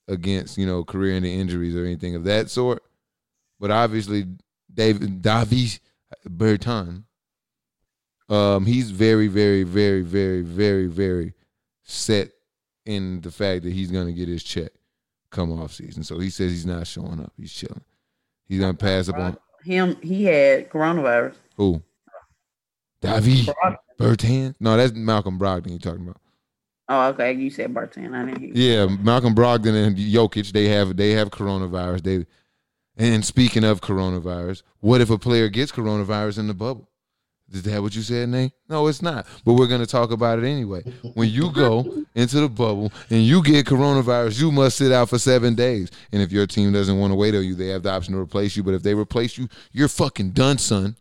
against, you know, career-ending injuries or anything of that sort. But obviously, David Davis Bertan, um, he's very, very, very, very, very, very set in the fact that he's going to get his check come off season. So he says he's not showing up. He's chilling. He's going to pass up on Him, he had coronavirus. who? David Bertan? No, that's Malcolm Brogdon you're talking about. Oh, okay. You said Barton. I didn't hear. you. Yeah, Malcolm Brogdon and Jokic, they have they have coronavirus. They and speaking of coronavirus, what if a player gets coronavirus in the bubble? Is that what you said, Nate? No, it's not. But we're gonna talk about it anyway. When you go into the bubble and you get coronavirus, you must sit out for seven days. And if your team doesn't want to wait on you, they have the option to replace you. But if they replace you, you're fucking done, son.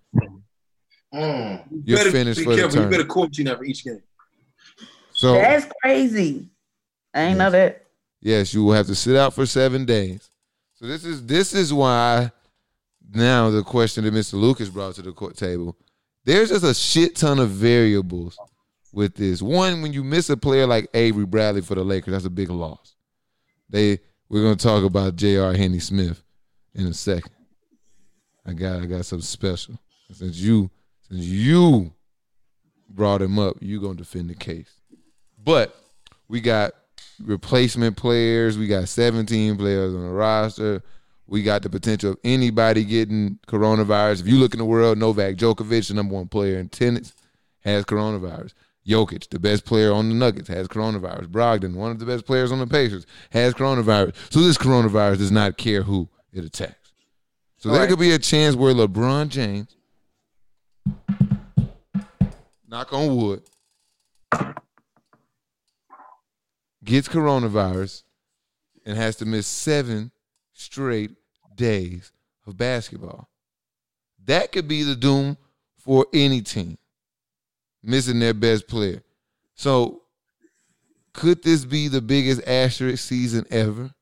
Mm. You're better finished be for the careful. You tournament. better quarantine after each game. So That's crazy. I ain't know that. Yes, you will have to sit out for seven days. So this is this is why now the question that Mr. Lucas brought to the court table. There's just a shit ton of variables with this. One, when you miss a player like Avery Bradley for the Lakers, that's a big loss. They we're gonna talk about J.R. Henny Smith in a second. I got I got something special. Since you since you brought him up, you gonna defend the case. But we got replacement players. We got 17 players on the roster. We got the potential of anybody getting coronavirus. If you look in the world, Novak Djokovic, the number one player in tennis, has coronavirus. Jokic, the best player on the Nuggets, has coronavirus. Brogdon, one of the best players on the Pacers, has coronavirus. So this coronavirus does not care who it attacks. So there Right. could be a chance where LeBron James, knock on wood, gets coronavirus and has to miss seven straight days of basketball. That could be the doom for any team missing their best player. So, could this be the biggest asterisk season ever?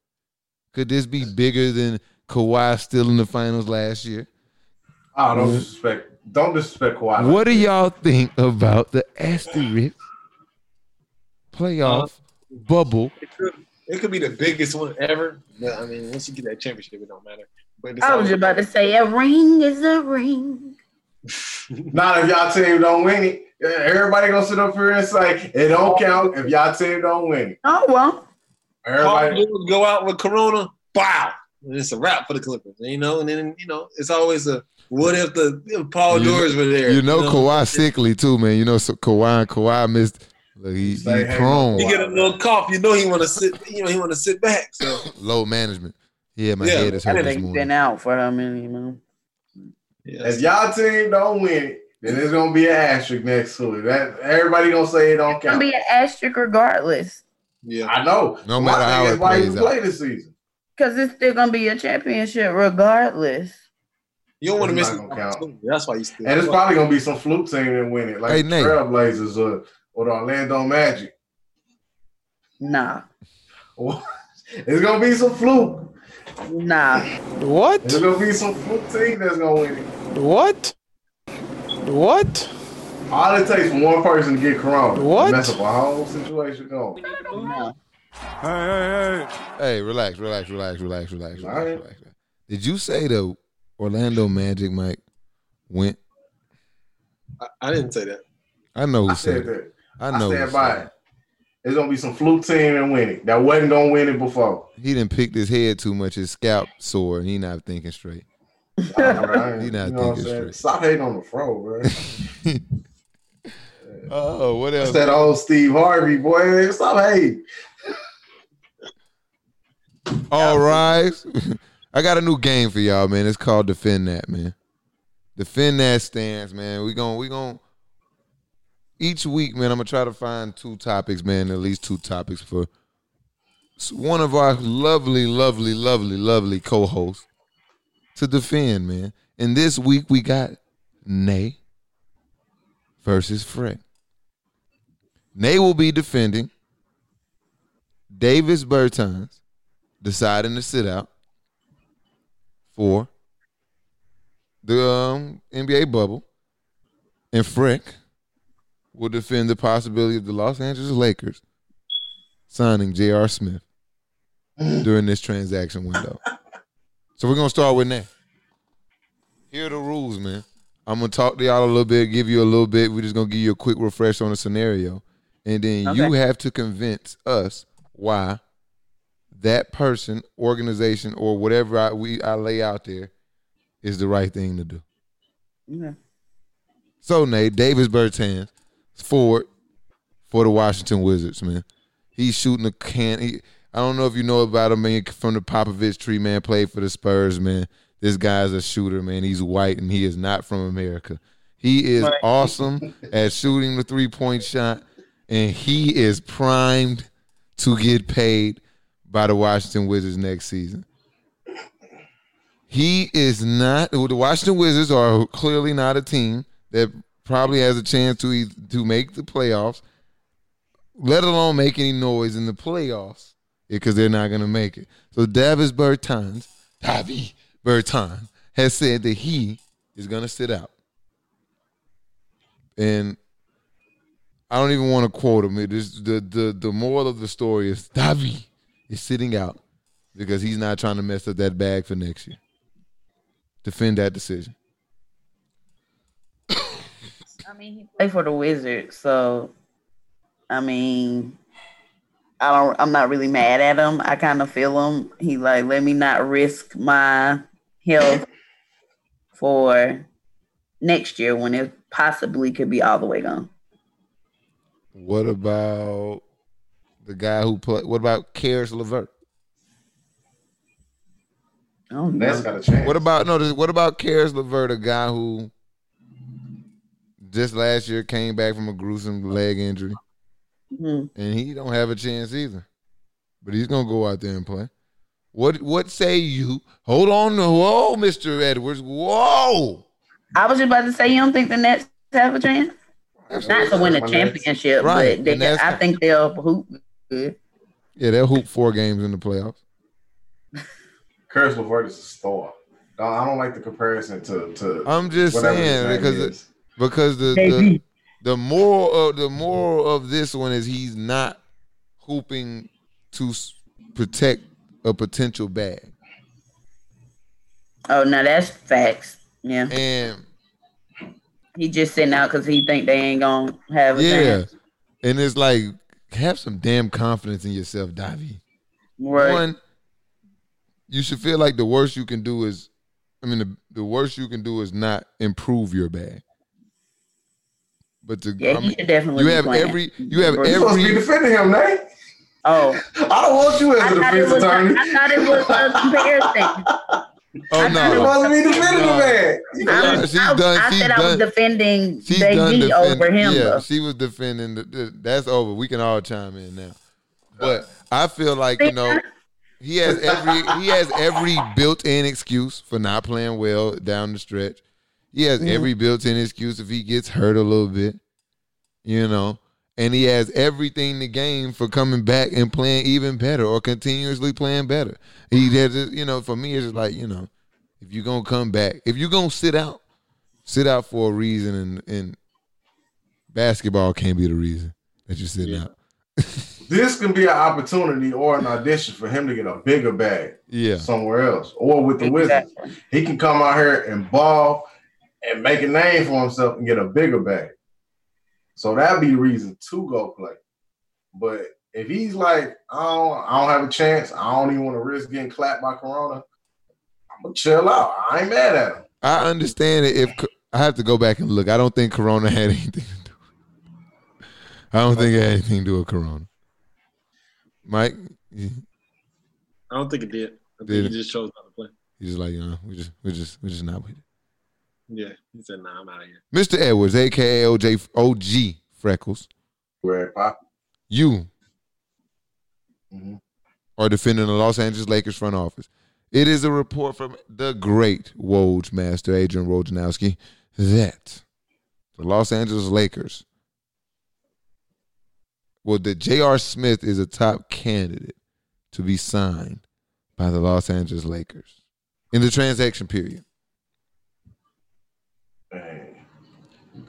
Could this be bigger than Kawhi still in the finals last year? I don't disrespect. Don't disrespect Kawhi. What do y'all think about the asterisk playoff uh-huh. bubble? It could, it could be the biggest one ever. But I mean, once you get that championship, it don't matter. But it's I was just about to say a ring is a ring. Not if y'all team don't win it. Everybody gonna sit up here and say it don't count if y'all team don't win it. Oh well. Paul Everybody. Go out with Corona, wow, and it's a wrap for the Clippers. You know, and then you know it's always a what if the if Paul You- George were there? You know, Kawhi sickly too, man. You know, so Kawhi Kawhi missed. Look, he, he Say, hey, prone. He get a little cough. You know he want to sit. You know he want to sit back. So Low management. Yeah, my Yeah, head is I this think morning. been out for how many months. yeah, If y'all team don't win it, then there's gonna be an asterisk next to it. That everybody gonna say it don't count. It's gonna count. be an asterisk regardless. yeah. I know. No My matter thing how is it why you out. play this season. Because it's still gonna be a championship regardless. You don't want to miss. not count. That's why you still. And it's probably gonna be some fluke team that win it, like Hey, Nate. Trailblazers or, or the Orlando Magic. Nah. It's gonna be some fluke. Nah. What? There's gonna be some fluke team that's gonna win it. What? What? All it takes for one person to get corona. What? Mess up a whole situation going. nah. Hey, hey, hey. Hey, relax, relax, relax, relax, relax, relax, All right. relax. Did you say the Orlando Magic, Mike, went? I, I didn't say that. I know who I said said it. that. I I know. who stand by it. There's gonna be some fluke team and win it. That wasn't gonna win it before. He didn't pick his head too much. His scalp sore, and he not thinking straight. Right. He not You know thinking straight. Stop hating on the fro, bro. Oh, what else? That old Steve Harvey boy. Stop hating. All rise. I got a new game for y'all, man. It's called Defend That, man. Defend that stance, man. We gon' we gon' each week, man. I'm gonna try to find two topics, man. At least two topics for one of our lovely, lovely, lovely, lovely co-hosts to defend, man. And this week we got Nay versus Freck. Nay will be defending Davis Bertans deciding to sit out for the um, NBA bubble, and Freck will defend the possibility of the Los Angeles Lakers signing J.R. Smith during this transaction window. So we're gonna start with that. Here are the rules, man. I'm gonna talk to y'all a little bit, give you a little bit. We're just gonna give you a quick refresh on the scenario, and then you have to convince us why that person, organization, or whatever I, we I lay out there is the right thing to do. Okay. So Nate Davis Bertans forward for the Washington Wizards, man. He's shooting a can. He, I don't know if you know about him, man. From the Popovich tree, man. Played for the Spurs, man. This guy's a shooter, man. He's white and he is not from America. He is Right. awesome at shooting the three point shot, and he is primed to get paid by the Washington Wizards next season. He is not. The Washington Wizards are clearly not a team that probably has a chance to to make the playoffs, let alone make any noise in the playoffs, because they're not going to make it. So Davis Bertans, Davi Bertan, has said that he is going to sit out, and I don't even want to quote him. It is the the the moral of the story is Davi is sitting out because he's not trying to mess up that bag for next year. Defend that decision. I mean, he played for the Wizards, so I mean, I don't. I'm not really mad at him. I kind of feel him. He like let me not risk my health for next year when it possibly could be all the way gone. What about the guy who played? What about Caris LeVert? I don't That's know. got a chance. What about no? this- What about Caris LeVert, a guy who just last year came back from a gruesome leg injury, Mhm. and he don't have a chance either. But he's gonna go out there and play. What What say you? Hold on, whoa, Mister Edwards, whoa. I was just about to say, you don't think the Nets have a chance? Not to win a My Nets. championship, Right, but they, I think they'll hoop good. Yeah, they'll hoop four games in the playoffs. Curtis LeVert is a star. I I don't like the comparison to to I'm just saying because it, is. because the, the KD. the moral of the moral of this one is he's not hooping to protect a potential bag, Oh, no, that's facts. Yeah, and he just sitting out because he think they ain't gonna have a yeah, chance. and it's like have some damn confidence in yourself, Davi. Right. One, you should feel like the worst you can do is, I mean, the, the worst you can do is not improve your bag. But to, Yeah, I mean, should definitely you have playing. every, you have You're You're supposed to be defending him, Nate. Oh, I don't want you I as a thought it defense was. A, attorney. I thought it was a comparison. oh I You're thought it no, supposed to defending No. the man. You I, she's I, done- I she's said I was defending she's done JD defending. over him. Yeah, though. she was defending. The, the, that's over. We can all chime in now. But I feel like you know he has every he has every built-in excuse for not playing well down the stretch. He has every built-in excuse if he gets hurt a little bit, you know, and he has everything to gain for coming back and playing even better or continuously playing better. He has, you know, for me it's just like you know, if you're gonna come back, if you're gonna sit out, sit out for a reason, and and basketball can't be the reason that you sit Yeah. out. this can be an opportunity or an audition for him to get a bigger bag Yeah. somewhere else or with the Wizards. He can come out here and ball and make a name for himself and get a bigger bag. So that'd be the reason to go play. But if he's like, I don't, I don't have a chance, I don't even want to risk getting clapped by Corona, I'm gonna chill out. I ain't mad at him. I understand it. If I have to go back and look, I don't think Corona had anything to do. with it. I don't think it had anything to do with Corona. Mike, you I don't think it did. I think Did he it? just chose not to play. He's just like, you know, we just, we just, we just not with it. Yeah, he said, "Nah, I'm out of here." Mr. Edwards, aka OJ, OG Freckles, Red Pop. you Mhm. are defending the Los Angeles Lakers front office. It is a report from the great Woj master, Adrian Wojnarowski, that the Los Angeles Lakers, well, that J.R. Smith is a top candidate to be signed by the Los Angeles Lakers in the transaction period. Hey.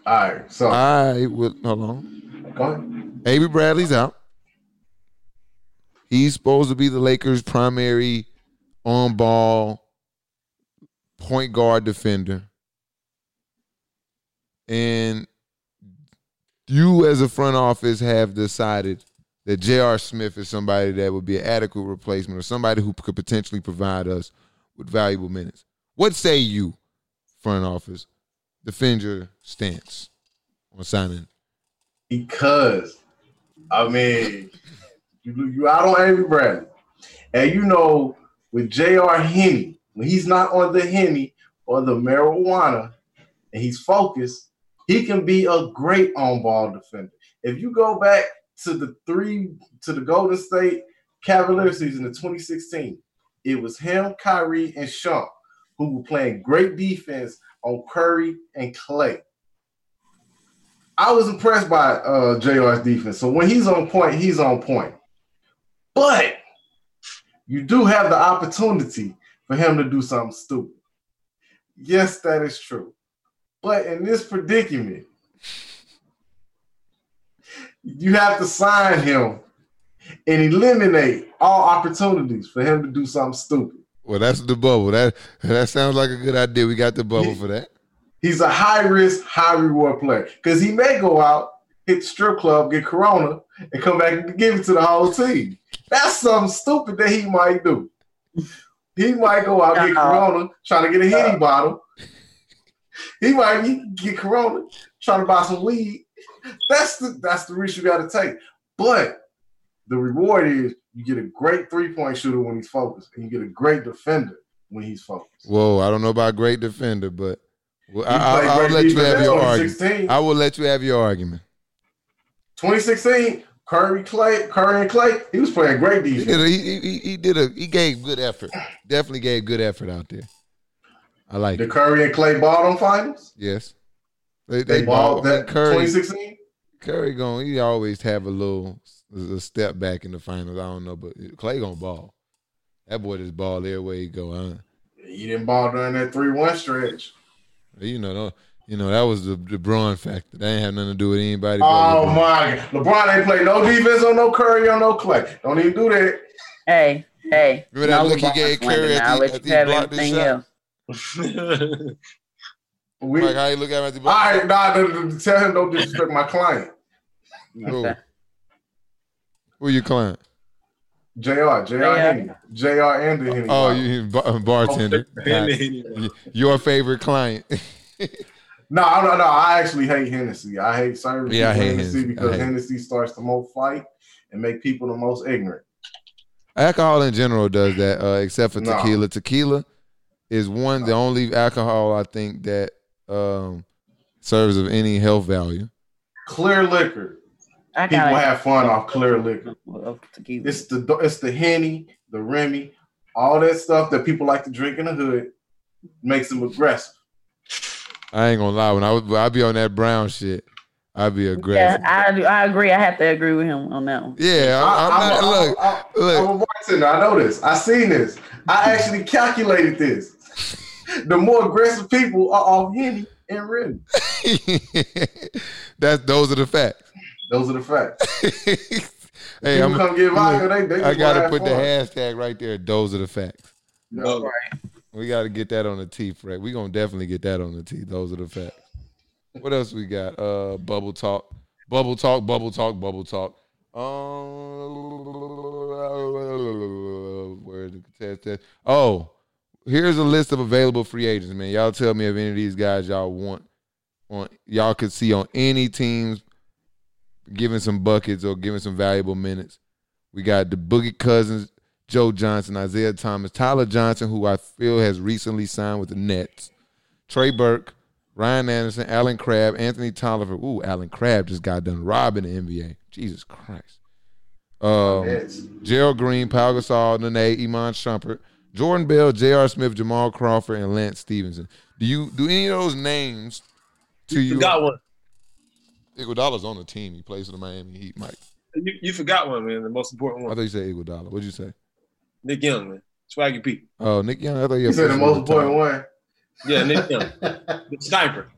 All right, so I will, hold on. go ahead. Avery Bradley's out. He's supposed to be the Lakers' primary on ball point guard defender. And you, as a front office, have decided that J.R. Smith is somebody that would be an adequate replacement or somebody who could potentially provide us with valuable minutes. What say you, front office? Defend your stance on signing. Because I mean, you you out on Avery Bradley, and you know with J.R. Henny when he's not on the Henny or the marijuana, and he's focused, he can be a great on-ball defender. If you go back to the three to the Golden State Cavaliers season of 2016, it was him, Kyrie, and Sean who were playing great defense on Curry and Clay. I was impressed by uh, JR's defense. So when he's on point, he's on point. But you do have the opportunity for him to do something stupid. Yes, that is true. But in this predicament, you have to sign him and eliminate all opportunities for him to do something stupid. Well, that's the bubble. That that sounds like a good idea. We got the bubble for that. He's a high risk, high reward player because he may go out, hit the strip club, get corona, and come back and give it to the whole team. That's something stupid that he might do. He might go out, get Uh-uh. corona, trying to get a henny bottle. He might get corona, trying to buy some weed. That's the that's the risk you got to take. But the reward is you get a great three point shooter when he's focused, and you get a great defender when he's focused. Whoa, I don't know about great defender, but well, I, I, I'll let you have your argument. 2016. I will let you have your argument. 2016, Curry, Clay, Curry and Clay, he was playing great He defense. did a, he, he, he did a he gave good effort. Definitely gave good effort out there. I like The it. Curry and Clay ball on finals. Yes. They, They, they balled ball that Curry. 2016. Curry going he always have a little a step back in the finals. I don't know, but Clay gonna ball. That boy just ball everywhere he go. Huh? He didn't ball during that 3-1 stretch. You know, you know that was the the Bron factor. That ain't have nothing to do with anybody. but Oh LeBron. my LeBron ain't play no defense on no Curry on no Clay. Don't even do that. Hey, hey. Remember that no look he gave slander. Curry at Now the- let at you the have blocked his shot? else. We, Like how you look at him at the all right, nah, tell him don't disrespect my client. Who? Okay. Who your client? JR, JR JR. Henny. JR and the Henny. Oh, you bar- bartender. Anyway. Your favorite client. No, no, no. I actually hate Hennessy. I hate service. Yeah, I hate Hennessy Hennessy. Because hate. Hennessy starts the most fight and make people the most ignorant. alcohol in general does that, uh, except for No. tequila. Tequila is one the only alcohol I think that um, serves of any health value. Clear liquor. I People have fun off clear liquor. tequila. It's the it's the Henny, the Remy, all that stuff that people like to drink in the hood makes them aggressive. I ain't gonna lie. When I would, I be on that brown shit, I'd be aggressive. Yeah, aggressive. I I agree. I have to agree with him on that one. Yeah, I'm, I'm not. Look, I'm, look. I'm a bartender. I know this. I seen this. I actually calculated this. The more aggressive people are off Henny and Remy. That's those are the facts. Those are the facts. Hey, People I'm, come get vodka, look, they, they I gotta put the have hashtag right there. Those are the facts. No. We got to get that on the T, Fred. We gonna definitely get that on the T. Those are the facts. What else we got? Uh, bubble talk, bubble talk, bubble talk, bubble talk. Um, where the test test? Oh, here's a list of available free agents, man. Y'all tell me if any of these guys y'all want on y'all could see on any teams giving some buckets or giving some valuable minutes. We got the Boogie Cousins, Joe Johnson, Isaiah Thomas, Tyler Johnson, who I feel has recently signed with the Nets, Trey Burke, Ryan Anderson, Allen Crabbe, Anthony Tolliver. Ooh, Allen Crabbe just got done robbing the NBA. Jesus Christ. Um, Nets. Gerald Green, Pau Gasol, Nene, Iman Shumpert, Jordan Bell, J.R. Smith, Jamal Crawford, and Lance Stephenson. Do you do any of those names to you? You forgot one. Iguodala's on the team. He plays for the Miami Heat, Mike. You, you forgot one, man. The most important one. I one. thought you said Iguodala. What'd you say? Nick Young, man. Swaggy P. Oh, Nick Young. I thought you You said the most important one. Yeah, Nick Young. The sniper.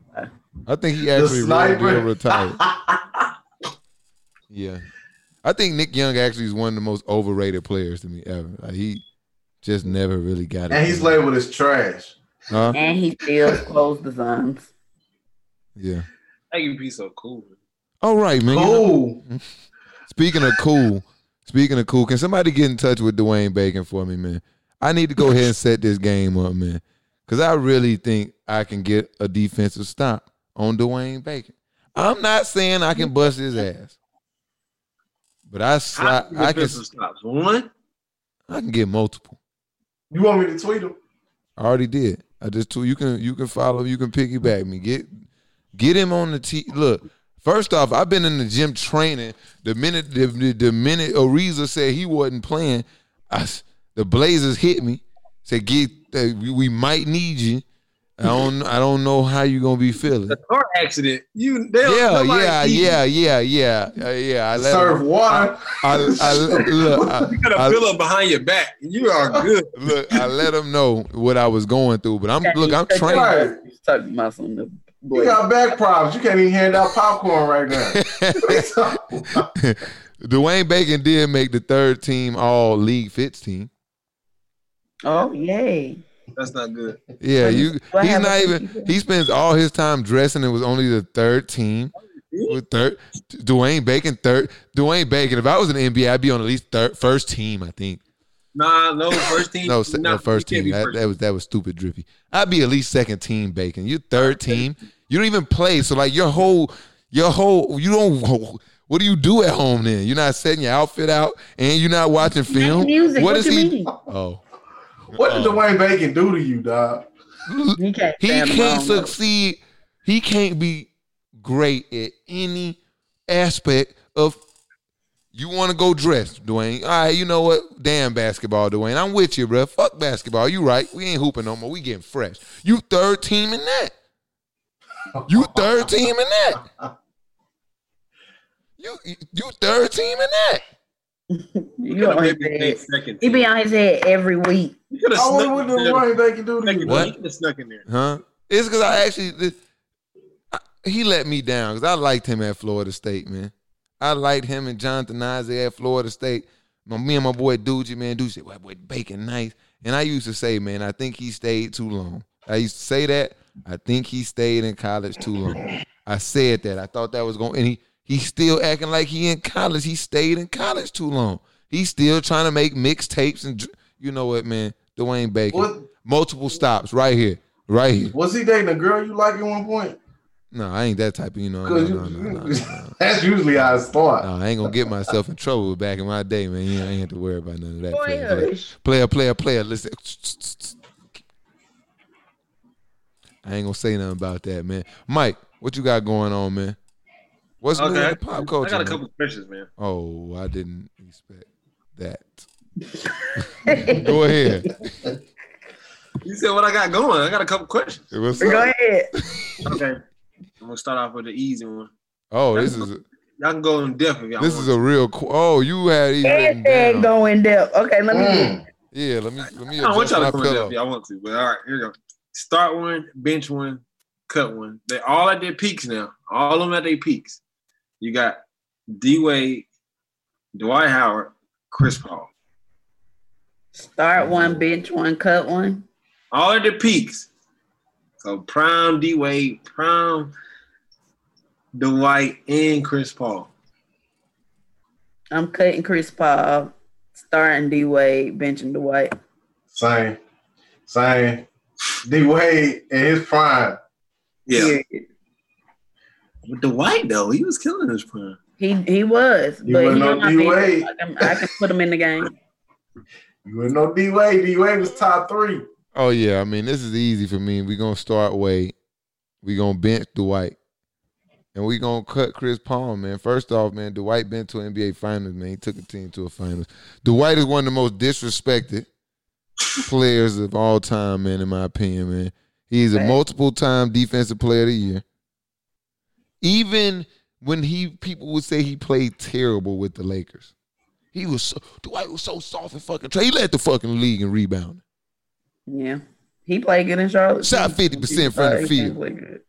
I think he actually real sniper. retired. Yeah, I think Nick Young actually is one of the most overrated players to me ever. Like he just never really got it. and he's labeled as trash. Huh? And he still closed the Suns. Yeah. Swaggy be so cool. All right, man. You know- Cool. Speaking of cool, speaking of cool, can somebody get in touch with Dwayne Bacon for me, man? I need to go ahead and set this game up, man, because I really think I can get a defensive stop on Dwayne Bacon. I'm not saying I can bust his ass, but I slide, many I can stops? One? I can get multiple. You want me to tweet him? I already did. I just told you can you can follow you can piggyback me. Get get him on the T. Look, first off, I've been in the gym training. The minute the, the, the minute Ariza said he wasn't playing, I s the Blazers hit me. Said get uh, we, we might need you. I don't I don't know how you gonna be feeling. The car accident. You they don't- Yeah, yeah, yeah, yeah, yeah, uh, yeah. I Serve him, water. I, I, look, I, You got a I- pillow behind your back. You are good. look, I let them know what I was going through. But I'm look, I'm Tuck training. Right. Tuck muscle in the You got back problems. You can't even hand out popcorn right now. What are you talking about? Dwayne Bacon did make the third team all league fits team. Oh yay! That's not good. Yeah, you What he's not even he spends all his time dressing and was only the third team. With third Dwayne Bacon third Dwayne Bacon. If I was in the NBA, I'd be on at least third first team, I think. Nah, no first team. No, no first you can't team. That, first. that was that was stupid drippy. I'd be at least second team Bacon. You third team. You don't even play. So like your whole your whole you don't what do you do at home then? You're not setting your outfit out and you're not watching film. Music. What What, is you he mean? Oh. What did oh. Dwayne Bacon do to you, dog? He can't. He can't succeed. He can't be great at any aspect of. You want to go dress, Dwayne? All right, you know what? Damn basketball, Dwayne. I'm with you, bro. Fuck basketball. You right. We ain't hooping no more. We getting fresh. You third team in that. You third team in that. You you third team in that. You could on his head. second. He be on his head every week. You could have snuck what did in there. Dwayne Bacon do to What? team. You could have snuck in there. Huh? It's because I actually this- I- he let me down because I liked him at Florida State, man. I liked him and Jonathan Isaac at Florida State. My, me and my boy Doogie, man, Doogie said, "Well, boy, Bacon nice." And I used to say, man, I think he stayed too long. I used to say that. I think he stayed in college too long. I said that. I thought that was going, and he he's still acting like he in college. He stayed in college too long. He's still trying to make mixtapes and you know what, man? Dwayne Bacon, What- multiple stops right here, right here. Was he dating a girl you like at one point? No, I ain't that type of you know. No, Because no, no, no, no. that's usually how it starts. No, I ain't gonna get myself in trouble back in my day, man. You know, I ain't have to worry about none of that. Boy, Player, player, player, player, player. Listen, I ain't gonna say nothing about that, man. Mike, what you got going on, man? What's new in Okay. the pop culture? I got a man? couple questions, man. Oh, I didn't expect that. Go ahead. You said what I got going. I got a couple questions. What's Go up? ahead. Okay. I'm gonna start off with the easy one. Oh, this is Y'all can go in depth if y'all this want. is a real. Qu- oh, you had these written Hashtag down. go in depth. Okay, let me. Mm. Yeah, let me let me I don't want y'all to come in depth if y'all want to, but all right, here you go. Start one, bench one, cut one. They all at their peaks now. All of them at their peaks. You got D Wade, Dwight Howard, Chris Paul. Start one, bench one, cut one. All at the peaks. So prime D Wade, prime Dwight, and Chris Paul. I'm cutting Chris Paul, starting D Wade, benching Dwight. Same. Same. D Wade in his prime. Yeah. Period. But Dwight though, he was killing his prime. He he was, He but wasn't he no D-Wade. I can, I can put him in the game. You would know D Wade. D Wade was top three. Oh yeah, I mean this is easy for me. We're gonna start Wade. We're gonna bench Dwight. And we're gonna cut Chris Paul, man. First off, man, Dwight been to NBA finals, man. He took a team to a finals. Dwight is one of the most disrespected players of all time, man, in my opinion, man. He's a multiple time defensive player of the year. Even when he people would say he played terrible with the Lakers. He was so Dwight was so soft and fucking tra- he led the fucking league in rebounding. Yeah, he played good in Charlotte. Shot 50% from the Uh, he field. played good.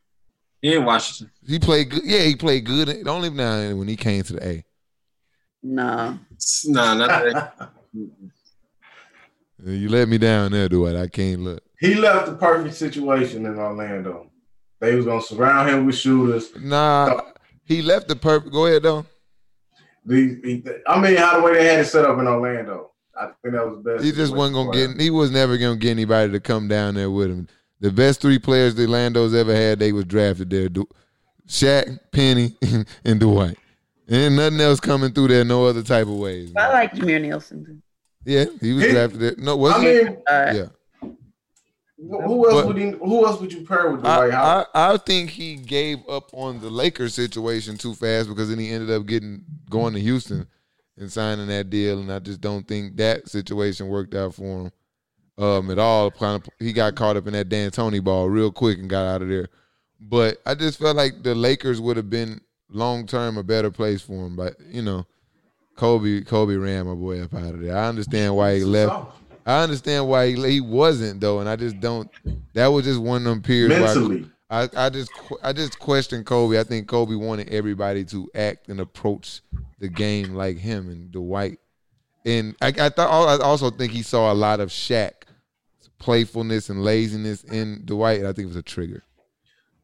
In Washington. He played good. Yeah, he played good. The only now when he came to the A. Nah, Nah, not that. You let me down there, Dwight. I can't look. he left the perfect situation in Orlando. They was gonna surround him with shooters. Nah, he left the perfect. Go ahead though. The, he- I mean, how the way they had it set up in Orlando. I think that was the best. He just wasn't gonna get. He was never gonna get anybody to come down there with him. The best three players the Orlando's ever had, they was drafted there. Du- Shaq, Penny, and Dwight. And nothing else coming through there, no other type of ways. I like Jameer Nelson. Too. Yeah, he was He- drafted there. No, was I he? mean, Uh, yeah. who else But- would he, who else would you pair with I, Dwight Howard? I, I think he gave up on the Lakers situation too fast because then he ended up getting going to Houston and signing that deal, and I just don't think that situation worked out for him um, at all. Kind of, he got caught up in that D'Antoni ball real quick and got out of there. But I just felt like the Lakers would have been long term a better place for him. But you know, Kobe Kobe ran my boy up out of there. I understand why he left. I understand why he, he wasn't though, and I just don't. That was just one of them periods. mentally. I, I just I just question Kobe. I think Kobe wanted everybody to act and approach the game like him and Dwight. And I, I thought I also think he saw a lot of Shaq playfulness and laziness in Dwight. And I think it was a trigger.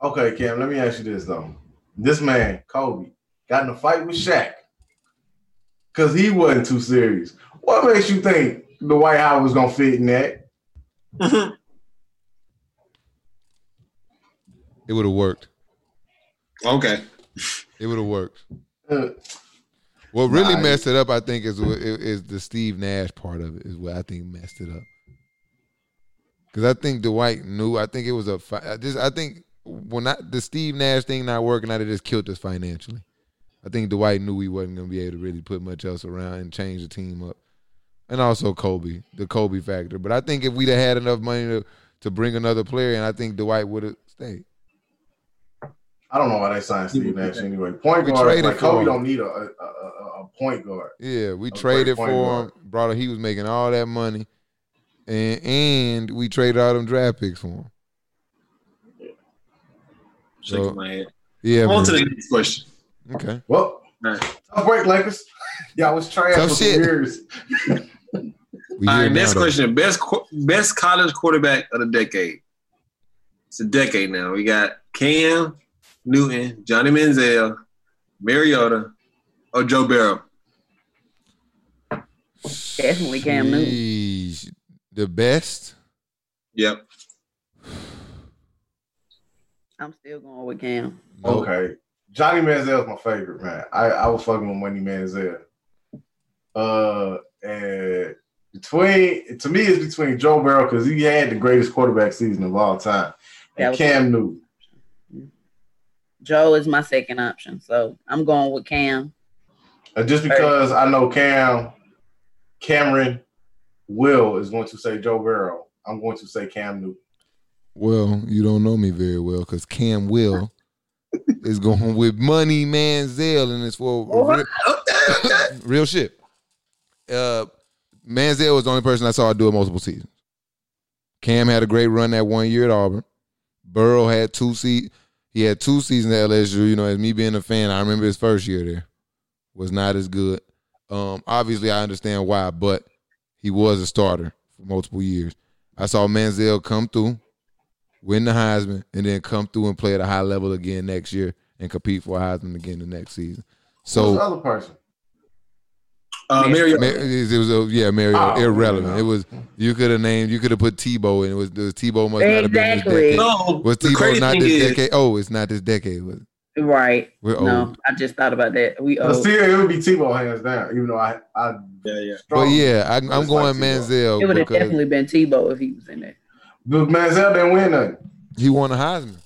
Okay, Cam, let me ask you this though. This man, Kobe, got in a fight with Shaq because he wasn't too serious. What makes you think the White House was gonna fit in that? It would have worked. okay. It would have worked. Uh, What really Nah, messed it up, I think, is what- is the Steve Nash part of it. Is what I think messed it up. Because I think Dwight knew. I think it was a. fi- Just I think when not the Steve Nash thing not working out, it just killed us financially. I think Dwight knew he wasn't going to be able to really put much else around and change the team up, and also Kobe, the Kobe factor. But I think if we'd have had enough money to to bring another player, and I think Dwight would have stayed. I don't know why they signed Steve Nash anyway. Point We guard, traded like Kobe him. don't need a, a, a, a point guard. Yeah, we great traded point for guard. him. Brought he was making all that money, and and we traded all them draft picks for him. Shaking So- my head. Yeah, On to the next question. Okay. Well, All right. tough break, Lakers. Y'all was trash Tough for shit. years. We All here right, now, next though. question. Best best college quarterback of the decade. It's a decade now. We got Cam Newton, Johnny Manziel, Mariota, or Joe Burrow. Definitely Cam Newton. The best. Yep. I'm still going with Cam. Okay. Johnny Manziel's my favorite, man. I, I was fucking with Money Manziel. Uh and between to me it's between Joe Burrow because he had the greatest quarterback season of all time. And Cam Newton. Joe is my second option, so I'm going with Cam. Uh, just because I know Cam Cameron Will is going to say Joe Burrow, I'm going to say Cam Newton. Well, you don't know me very well because Cam Will is going with Money Manziel, and it's for real, real shit. Uh, Manziel was the only person I saw do it multiple seasons. Cam had a great run that one year at Auburn. Burrow had two se- He had two seasons at LSU. You know, as me being a fan, I remember his first year there was not as good. Um, obviously, I understand why, but he was a starter for multiple years. I saw Manziel come through, win the Heisman, and then come through and play at a high level again next year and compete for a Heisman again the next season. Who's the So other person? Uh, Mariota. Ma- it was a, yeah, Mario Oh, irrelevant. no. It was you could have named you could have put Tebow and it was, it was Tebow must not have been this decade. No, Was Tebow crazy not this is, decade? Oh, it's not this decade. Was it? Right. We're No, old. I just thought about that. We But old. still, it would be Tebow hands down. Even though I, I yeah, yeah. But yeah, I, I'm It's like going Tebow. Manziel It would have definitely been Tebow if he was in there. But Manziel didn't win nothing. he won a Heisman.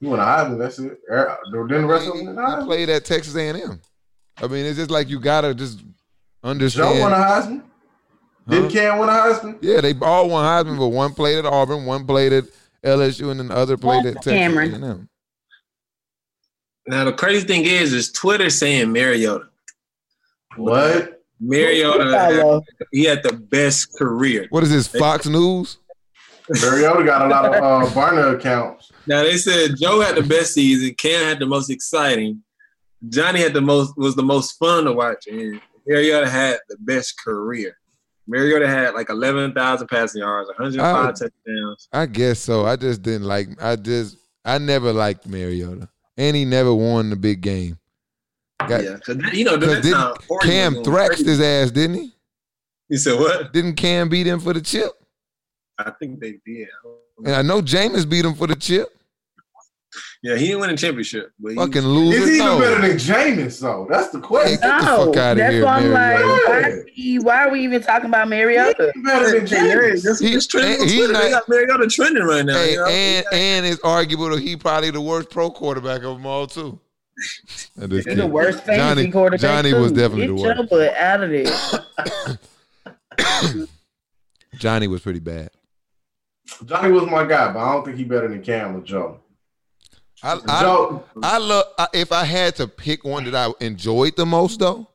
He won a Heisman. That's it. Er, Then the rest of He, them he played at Texas A&M. I mean, it's just like you gotta just understand. Joe understand. won a Heisman. Didn't Huh? Cam win a Heisman? Yeah, they all won Heisman, but one played at Auburn, one played at LSU, and then the other played at Texas Cameron. A&M. Now the crazy thing is, is Twitter saying Mariota. What? Mariota, he had the best career. What is this? Fox News? Mariota got a lot of uh, burner accounts. Now they said Joe had the best season, Cam had the most exciting, Johnny had the most was the most fun to watch, and Mariota had the best career. Mariota had like eleven thousand passing yards, 105 Oh. touchdowns. I guess so. I just didn't like. I just I never liked Mariota, and he never won the big game. Got, yeah, 'cause that- you know, Cause didn't, Cam was thrashed his ass, didn't he? He said what? Didn't Cam beat him for the chip? I think they did. And I know Jameis beat him for the chip. Yeah, he didn't win a championship, but he, Fucking Is loser. he even better than Jameis, though? That's the Hey, question. get the No, fuck out of that's here, why I'm like, why, are we- why are we even talking about Mariota? He's better than Jameis. Just, He- just trending on he Twitter. not- they got Mariota trending right now. Hey, you know? and and it's arguable that he probably the worst pro quarterback of them all too. I just He's the worst fantasy Johnny- quarterback. Johnny too. was definitely Get the your butt out of there. Johnny was pretty bad. Johnny was my guy, but I don't think he better than Cam or Joe. I I, Joe, I love I, if I had to pick one that I enjoyed the most though.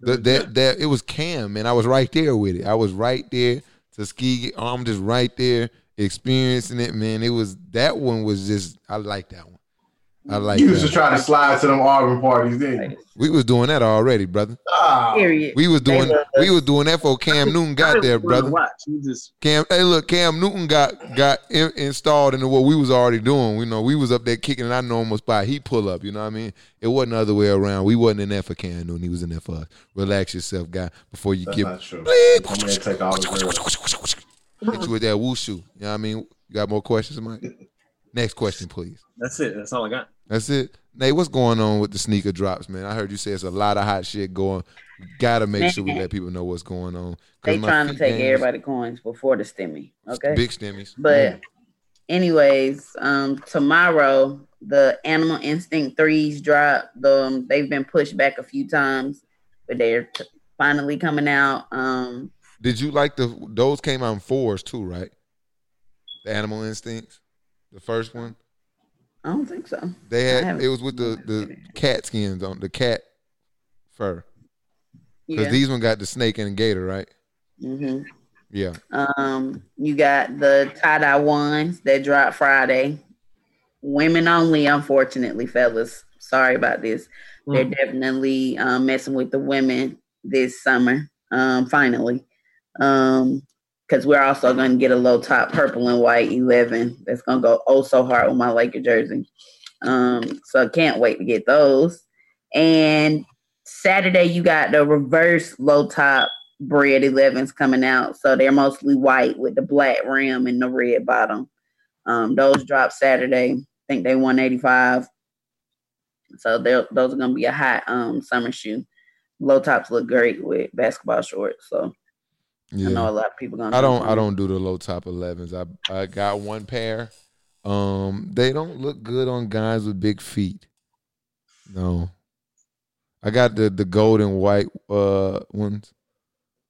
That that that it was Cam, man. I was right there with it. I was right there. Tuskegee, I'm just right there experiencing it, man. It was that one was just I like that one. I like you used that. to try to slide to them Auburn parties, didn't you? We was doing that already, brother. Ah, Period. We was doing They we was doing that for Cam Newton got there, brother. Watch. He just Cam, hey, look, Cam Newton got got in, installed into what we was already doing. You know, we was up there kicking in our normal spot. He pull up. You know what I mean? It wasn't the other way around. We wasn't in there for Cam Newton. He was in there for us. Relax yourself, guy. Before you that's get not true. Bleep. Take all hit you with that wushu. You know what I mean? You got more questions, Mike? Next question, please. that's it. That's all I got. That's it. Nate, what's going on with the sneaker drops, man? I heard you say it's a lot of hot shit going. Gotta make sure we let people know what's going on. They trying to take game is everybody coins before the stimmy. Okay. Big stimmies. But anyways, um, tomorrow the Animal Instinct threes drop. The, um, they've been pushed back a few times, but they're t- finally coming out. Um, Did you like the those came out in fours too, right? The animal instincts, the first one. I don't think so. They had it was with the the cat skins on the cat fur because Yeah. these one got the snake and the gator, right? Mm-hmm. Yeah. Um, you got the tie dye ones that drop Friday. Women only, unfortunately, fellas. Sorry about this. They're definitely um, messing with the women this summer. Um, finally, um, because we're also going to get a low top purple and white eleven that's going to go oh so hard with my Laker jersey. Um, so I can't wait to get those. And Saturday, you got the reverse low top bread 11s coming out. So they're mostly white with the black rim and the red bottom. Um, those drop Saturday. I think they 185. So those are gonna be a hot um summer shoe. Low tops look great with basketball shorts. So I know a lot of people gonna. I don't I don't do the low top 11s. I I got one pair. Um they don't look good on guys with big feet. No. I got the the gold and white uh ones.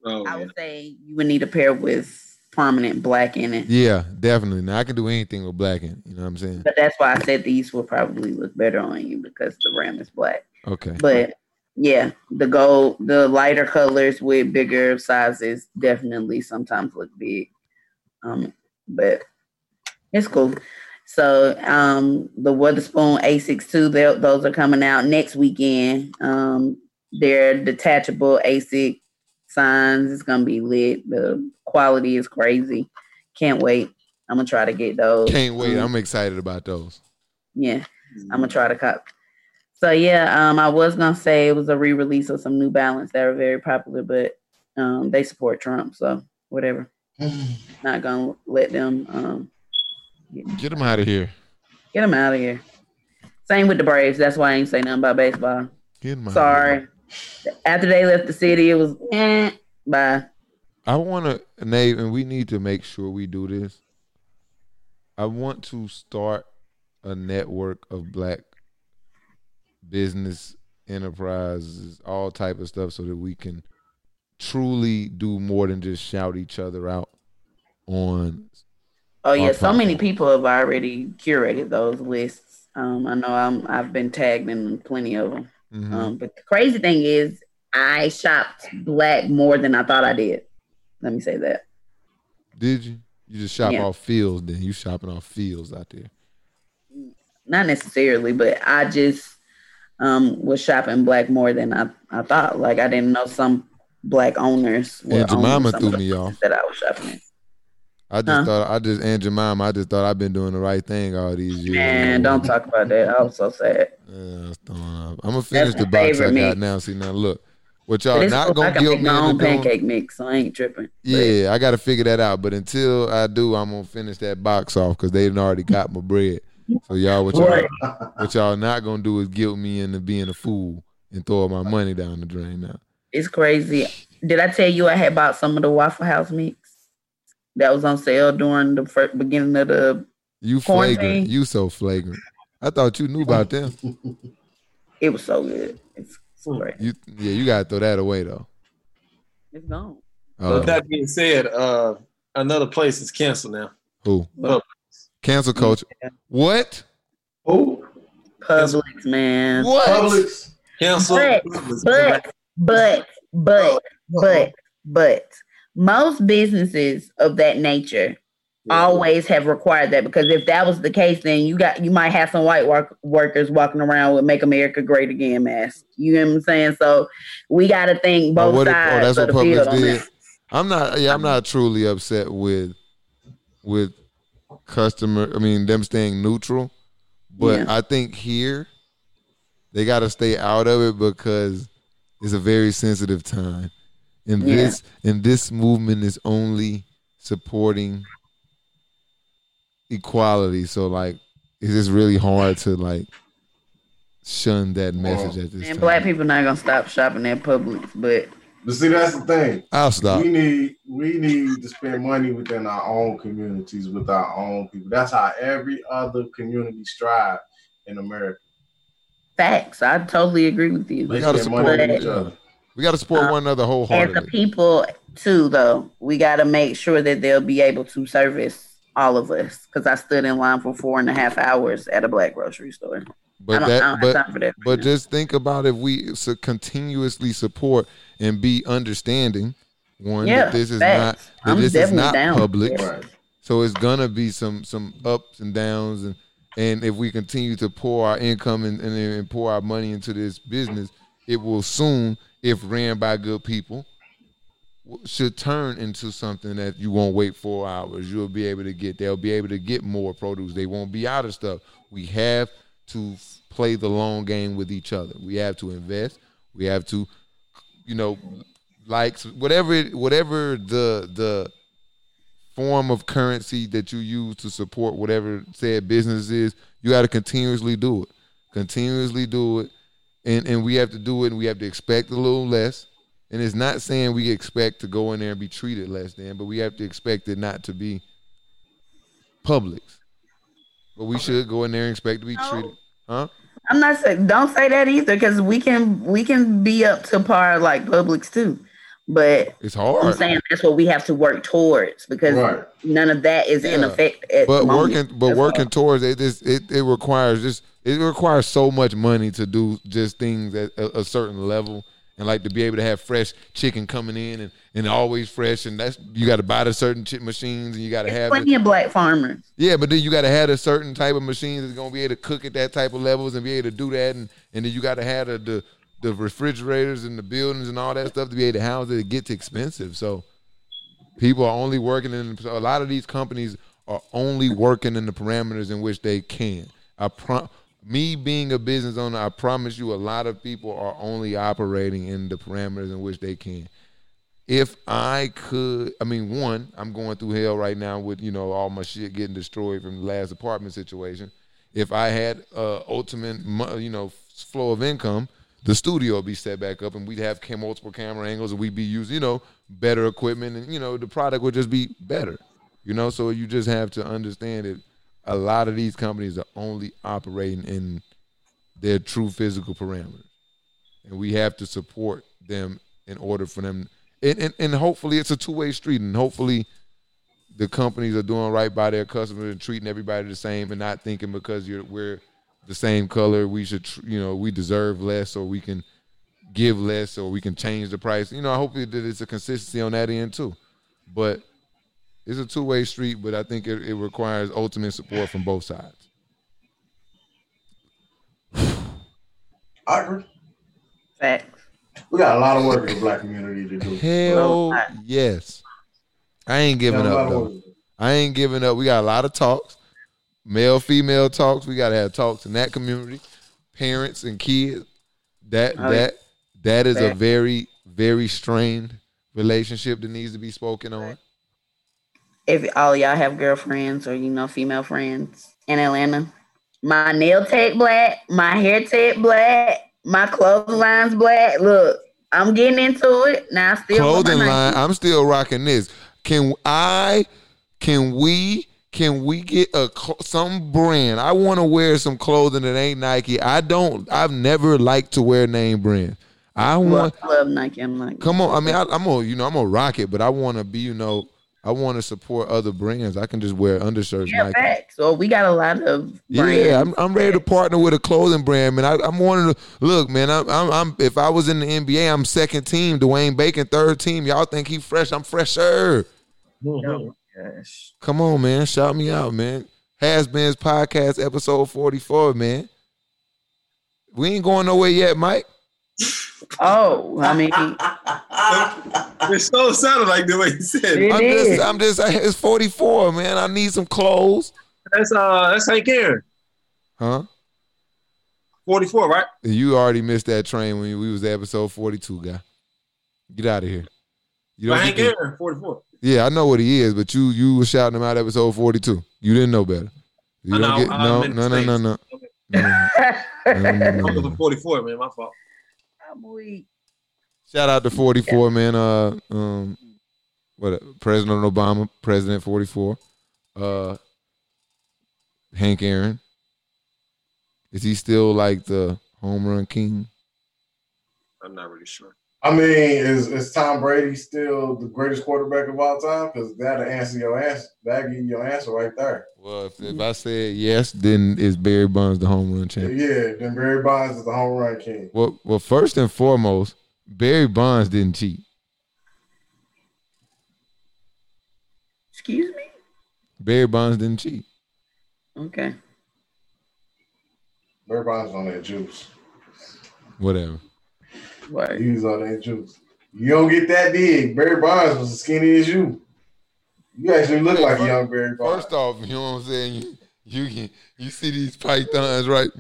Oh, I yeah. would say you would need a pair with permanent black in it. Yeah, definitely. Now I can do anything with black in. it, You know what I'm saying? But that's why I said these will probably look better on you because the rim is black. Okay. But yeah, the gold, the lighter colors with bigger sizes definitely sometimes look big. Um, but it's cool. So um, the Witherspoon A62, those are coming out next weekend. Um, They're detachable ASIC signs. It's gonna be lit. The quality is crazy. Can't wait. I'm gonna try to get those. Can't wait. Um, I'm excited about those. yeah, I'm gonna try to cop. So yeah, um, I was gonna say it was a re-release of some New Balance that are very popular, but um, they support Trump, so whatever. Not gonna let them um Get them out of here. get them out of here. Same with the Braves. That's why I ain't say nothing about baseball. Get them out. Sorry. After they left the city, it was eh, bye. I want to, Nate, and we need to make sure we do this. I want to start a network of black business enterprises, all type of stuff, so that we can truly do more than just shout each other out on. Oh yeah, so many people have already curated those lists. Um, I know I'm I've been tagged in plenty of them. Mhm. Um, but the crazy thing is, I shopped black more than I thought I did. Let me say that. Did you? You just shop Yeah. off fields, then you shopping off fields out there. Not necessarily, but I just um was shopping black more than I, I thought. Like I didn't know some black owners were Aunt Jemima threw me off. that I was shopping in. I just Huh? thought I just Aunt Jemima, I just thought I've been doing the right thing all these years. Man, don't talk about that. I was so sad. Yeah, I was throwing up. I'm gonna finish the box I got mix. now. See now, look, what y'all not. I gonna can guilt me my own into doing. pancake mix, so I ain't tripping. But Yeah, I got to figure that out. But until I do, I'm gonna finish that box off because they already got my bread. So y'all, what y'all, Right. what y'all not gonna do is guilt me into being a fool and throw my money down the drain now. It's crazy. Did I tell you I had bought some of the Waffle House mix that was on sale during the first beginning of the? You Quarantine. flagrant. You so flagrant. I thought you knew about them. It was so good. It's, it's great. You yeah, you gotta throw that away though. It's gone. So Uh, with that being said, uh, another place is canceled now. who? Publix. Cancel culture. What? Oh, Publix, man. What? Publix. Canceled. But, but, but, but, but, but, most businesses of that nature always have required that because if that was the case, then you got you might have some white work, workers walking around with "Make America Great Again" masks. You know what I'm saying? So we got to think Oh, both what if- oh, sides oh, that's of what the field did. I'm not. Yeah, I'm not truly upset with with customer. I mean, them staying neutral, but Yeah. I think here they got to stay out of it because it's a very sensitive time, and Yeah. this and this movement is only supporting equality. So like, it's just really hard to like shun that message at this And time. black people not gonna stop shopping at Publix, but But see, that's the thing. I'll stop. We need we need to spend money within our own communities with our own people. That's how every other community strive in America. facts. I totally agree with you. They gotta spend money support each other. We got to support Uh, one another As the people too, though, we got to make sure that they'll be able to service all of us. Because I stood in line for four and a half hours at a black grocery store. I But don't, I that, don't but have time for that. But just think about if we so continuously support and be understanding. One yeah, that this is facts. not that I'm this is not down. public, Yeah. So it's gonna be some some ups and downs, and and if we continue to pour our income and, and, and pour our money into this business, it will soon, if ran by good people, should turn into something that you won't wait four hours. You'll be able to get. They'll be able to get more produce. They won't be out of stuff. We have to play the long game with each other. We have to invest. We have to, you know, likes whatever it, whatever the the form of currency that you use to support whatever said business is. You got to continuously do it. Continuously do it, and and we have to do it. and We have to expect a little less. And it's not saying we expect to go in there and be treated less than, but we have to expect it not to be Publix. But we should go in there and expect to be oh. treated. Huh? I'm not saying don't say that either, because we can we can be up to par like Publix too. But It's hard. I'm saying that's what we have to work towards because Right. none of that is in effect at but the working but That's working all. towards it just it, it requires just it requires so much money to do just things at a, a certain level and like to be able to have fresh chicken coming in and, and always fresh and that's you got to buy the certain chip machines and you got to have plenty it. of black farmers. yeah but then you got to have a certain type of machines that's gonna be able to cook at that type of levels and be able to do that and, and then you got to have the, the the refrigerators and the buildings and all that stuff to be able to house it, it gets expensive. So people are only working in a lot of these companies are only working in the parameters in which they can. I pro- me being a business owner, I promise you, a lot of people are only operating in the parameters in which they can. If I could, I mean, one, I'm going through hell right now with you know all my shit getting destroyed from the last apartment situation. If I had uh, ultimate, you know, flow of income, the studio would be set back up, and we'd have multiple camera angles, and we'd be using, you know, better equipment, and you know, the product would just be better. You know, so you just have to understand that a lot of these companies are only operating in their true physical parameters, and we have to support them in order for them. And, and, and hopefully, it's a two way street, and hopefully, the companies are doing right by their customers and treating everybody the same, and not thinking because you're we're the same color, we should you know we deserve less, or we can give less, or we can change the price. You know, I hope that it's a consistency on that end too, but it's a two way street, but I think it, it requires ultimate support from both sides. I agree. Facts. We got a lot of work in the black community to do. Hell yes. I ain't giving Got a lot up though. work to do. I ain't giving up. We got a lot of talks, male female talks. We got to have talks in that community, parents and kids. That Oh, yeah. that that is a very very strained relationship that needs to be spoken on. If all y'all have girlfriends or you know female friends in Atlanta, my nail tech black, my hair tech black, my clothing line's black. Look, I'm getting into it now. I still clothing line. I'm still rocking this. Can I? Can we? Can we get a some brand? I want to wear some clothing that ain't Nike. I don't. I've never liked to wear name brand. I want. Love, love Nike. I'm like, Come on, I mean, I, I'm gonna, you know, I'm gonna rock it, but I want to be, you know, I want to support other brands. I can just wear undershirts. Yeah, Nike. facts. So we got a lot of Yeah, brands. I'm, I'm ready to partner with a clothing brand, man. I, I'm wanting to look, man. I'm, I'm, I'm, if I was in the NBA, I'm second team. Dwayne Bacon, third team. Y'all think he fresh? I'm fresher. Mhm. Gosh. Come on, man. Shout me out, man. Has Been's podcast episode 44, man. We ain't going nowhere yet, Mike. Oh, I mean, It so sounded like the way you said. It I'm is. just, I'm just, it's 44, man. I need some clothes, That's uh, that's Hank Aaron, huh? forty four, right? You already missed that train when we was episode 42, guy. Get out of here. You don't Hank get to- Aaron, forty four. yeah, I know what he is, but you you was shouting him out episode 42. You didn't know better. You I don't know, get I no meant no no no no. mistakes. no, no, no, no, no, I'm no. looking forty four, man. My fault. I'm weak. Shout out to 44, man. Uh, um, what? President Obama, President 44. Uh, Hank Aaron. Is he still like the home run king? I'm not really sure. I mean, is is Tom Brady still the greatest quarterback of all time? Because that'll answer your answer. That'll give you your answer right there. Well, if, if I said yes, then is Barry Bonds the home run champion? Yeah, then Barry Bonds is the home run king. Well, well, first and foremost, Barry Bonds didn't cheat. Excuse me. Barry Bonds didn't cheat. Okay. Barry Bonds on that juice. Whatever. Word. He was on that juice. You don't get that big. Barry Bonds was as skinny as you. You actually look like a young Barry Bonds. First off, you know what I'm saying? You you can you see these pythons right?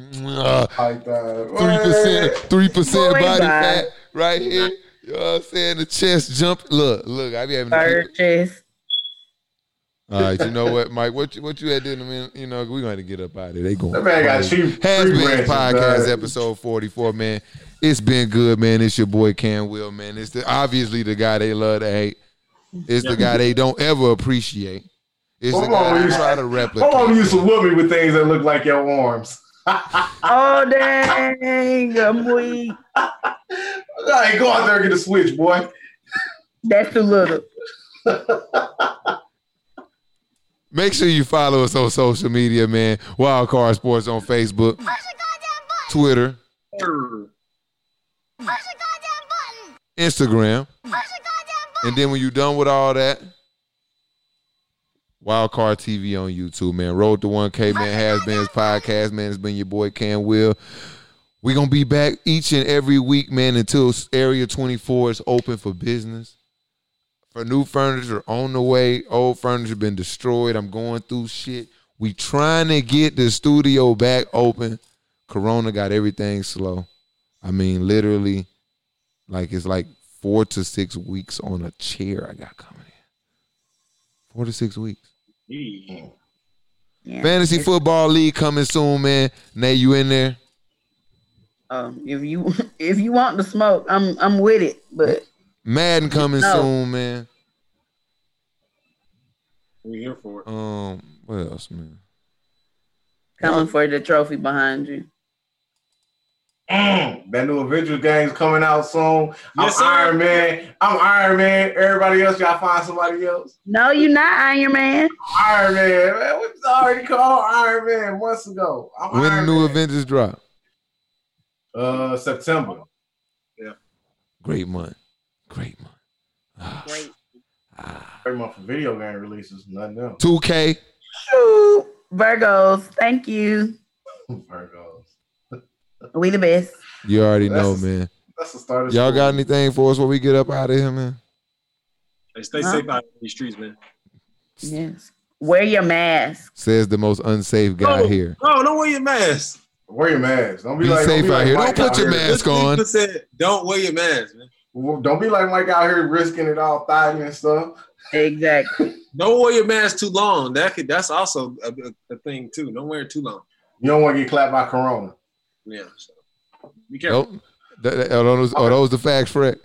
Python. Three percent, three percent body bye. fat right here. You know what I'm saying? The chest jump. Look, look. I be having. To Third chest. all right, you know what, Mike? What you what you had doing? I mean, you know, we gonna have to get up out of here. They going. That man got cheap. Has been branches, podcast dog. episode 44, man. It's been good, man. It's your boy Cam Will, man. It's the obviously the guy they love to hate. It's the guy they don't ever appreciate. It's the Hold guy on, they you- try to How long replicate. you used to whoop me with things that look like your arms? Oh dang! I'm weak. Hey, go out there and get a switch, boy. That's too little. Make sure you follow us on social media, man. Wildcard Sports on Facebook, Twitter, Instagram. And then when you're done with all that, Wildcard TV on YouTube, man. Road to 1K, man. Has been his podcast, man. It's been your boy Cam Will. We're gonna be back each and every week, man, until Area 24 is open for business. For new furniture on the way, old furniture been destroyed. I'm going through shit. We trying to get the studio back open. Corona got everything slow. I mean, literally, like it's like four to six weeks on a chair I got coming in. Four to six weeks. Yeah. Yeah. Fantasy football league coming soon, man. Nay, you in there? Um, if you if you want the smoke, I'm I'm with it. But Madden coming No. soon, man. We here for it. Um, what else, man? coming for the trophy behind you. Mm, that new Avengers game's coming out soon. Yes, sir. I'm Iron Man. I'm Iron Man. Everybody else, y'all find somebody else. No, you're not Iron Man. Iron Man, man. We already called Iron Man months ago. I'm When the new Man. Avengers drop? Uh, September. Yeah. Great month. Great month. Ah, Great. ah. Every month for video game releases, nothing else. 2K. Shoot. Virgos, thank you. Virgos. We the best. You already That's- know, man. That's the start of Y'all school. got anything for us when we get up out of here, man? Hey, stay Huh? safe out in these streets, man. Yes. Wear your mask. Says the most unsafe guy Oh. here. No, don't wear your mask. Wear your mask. Don't be, Be like safe don't be out like here. Mike Don't put your out here. mask This on. said, don't wear your mask, man. Don't be like Mike out here risking it all, thigh and stuff. Exactly. Don't wear your mask too long. That could that's also a, a, a thing too. Don't wear it too long. You don't want to get clapped by Corona. Yeah. So be careful. Nope. That, that- are, those, are those the facts, Fred?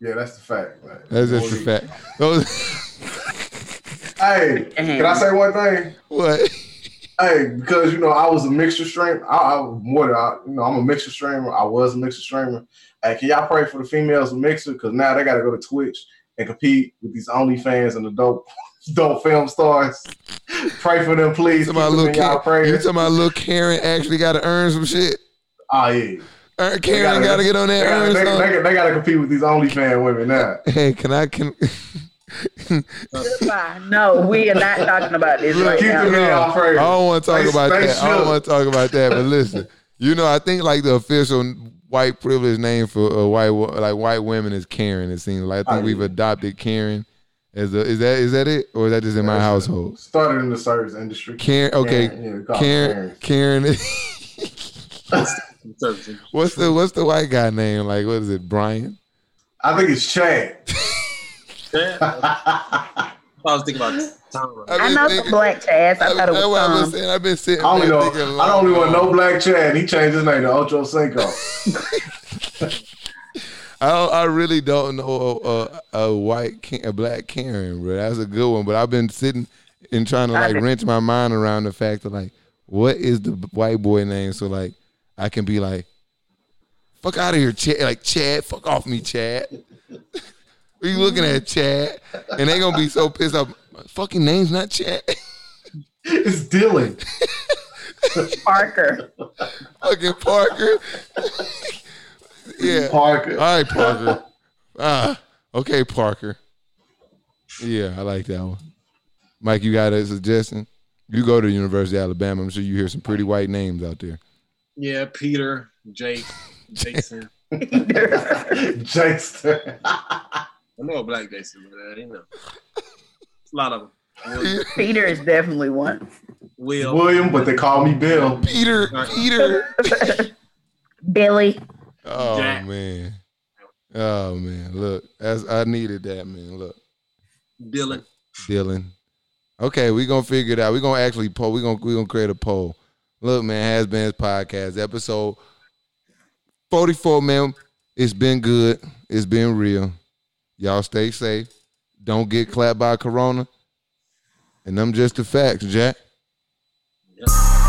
Yeah, that's the fact. Man. That's just the fact. Those, Hey, can I say one thing? what? Hey, because you know I was a Mixer streamer. I, I was more than I, you know I'm a Mixer streamer. I was a Mixer streamer. Hey, can y'all pray for the females of mixer? Because now they got to go to Twitch and compete with these OnlyFans and the dope, dope film stars. pray for them, please. Keep Talking them little in y'all Karen, you talking about little Karen actually got to earn some shit? Oh yeah, uh, Earn, Karen gotta- got to get on that got earn they, song. they, they to compete with these OnlyFans women now. Hey, can I can? Goodbye. No, we are not talking about this right Keep now. y'all I don't want to talk Stay- about stay that. I don't want to talk about that. But listen, you know, I think like the official white privilege name for uh, white like white women is Karen. It seems like I think we've adopted Karen. As a, is that is that it, or is that just in my household? Started in the service industry. Karen, okay, Karen, yeah, we call them Karen, Karen. What's the what's the white guy name? Like what is it, Brian? I think it's Chad. Yeah. I was thinking about Tom. I've I know thinking- some black Chaz. I thought it That's was what I've been saying. I've been sitting I only know. I don't only want long- no black Chad. He changed his name to Ocho Cinco. I don't, I really don't know a, a white Ka- a black Karen, bro. That's a good one. But I've been sitting and trying to like wrench my mind around the fact of like, what is the white boy name? So like, I can be like, fuck out of here, Chad. Like Chad, fuck off me, Chad. Are you looking at Chad? And they gonna be so pissed off. My fucking name's not Chad. it's Dylan. Parker. fucking Parker. yeah. Parker. All right, Parker. Ah, okay, Parker. Yeah, I like that one. Mike, you got a suggestion? You go to the University of Alabama. I'm sure you hear some pretty white names out there. Yeah, Peter, Jake, Jason. Jason. I know a black Jason, but uh, you know, it's a lot of them. Will, Peter is definitely one. Will William, but they call me Bill. Peter, Peter. Billy. Oh Jack. man. Oh man. Look, as I needed that, man. Look, Dylan. Dylan. Okay, we gonna figure it out. we gonna actually poll. we gonna we gonna create a poll. Look, man, has been podcast episode 44, man. It's been good. It's been real. Y'all stay safe. Don't get clapped by corona. And them just the facts, Jack. Yeah.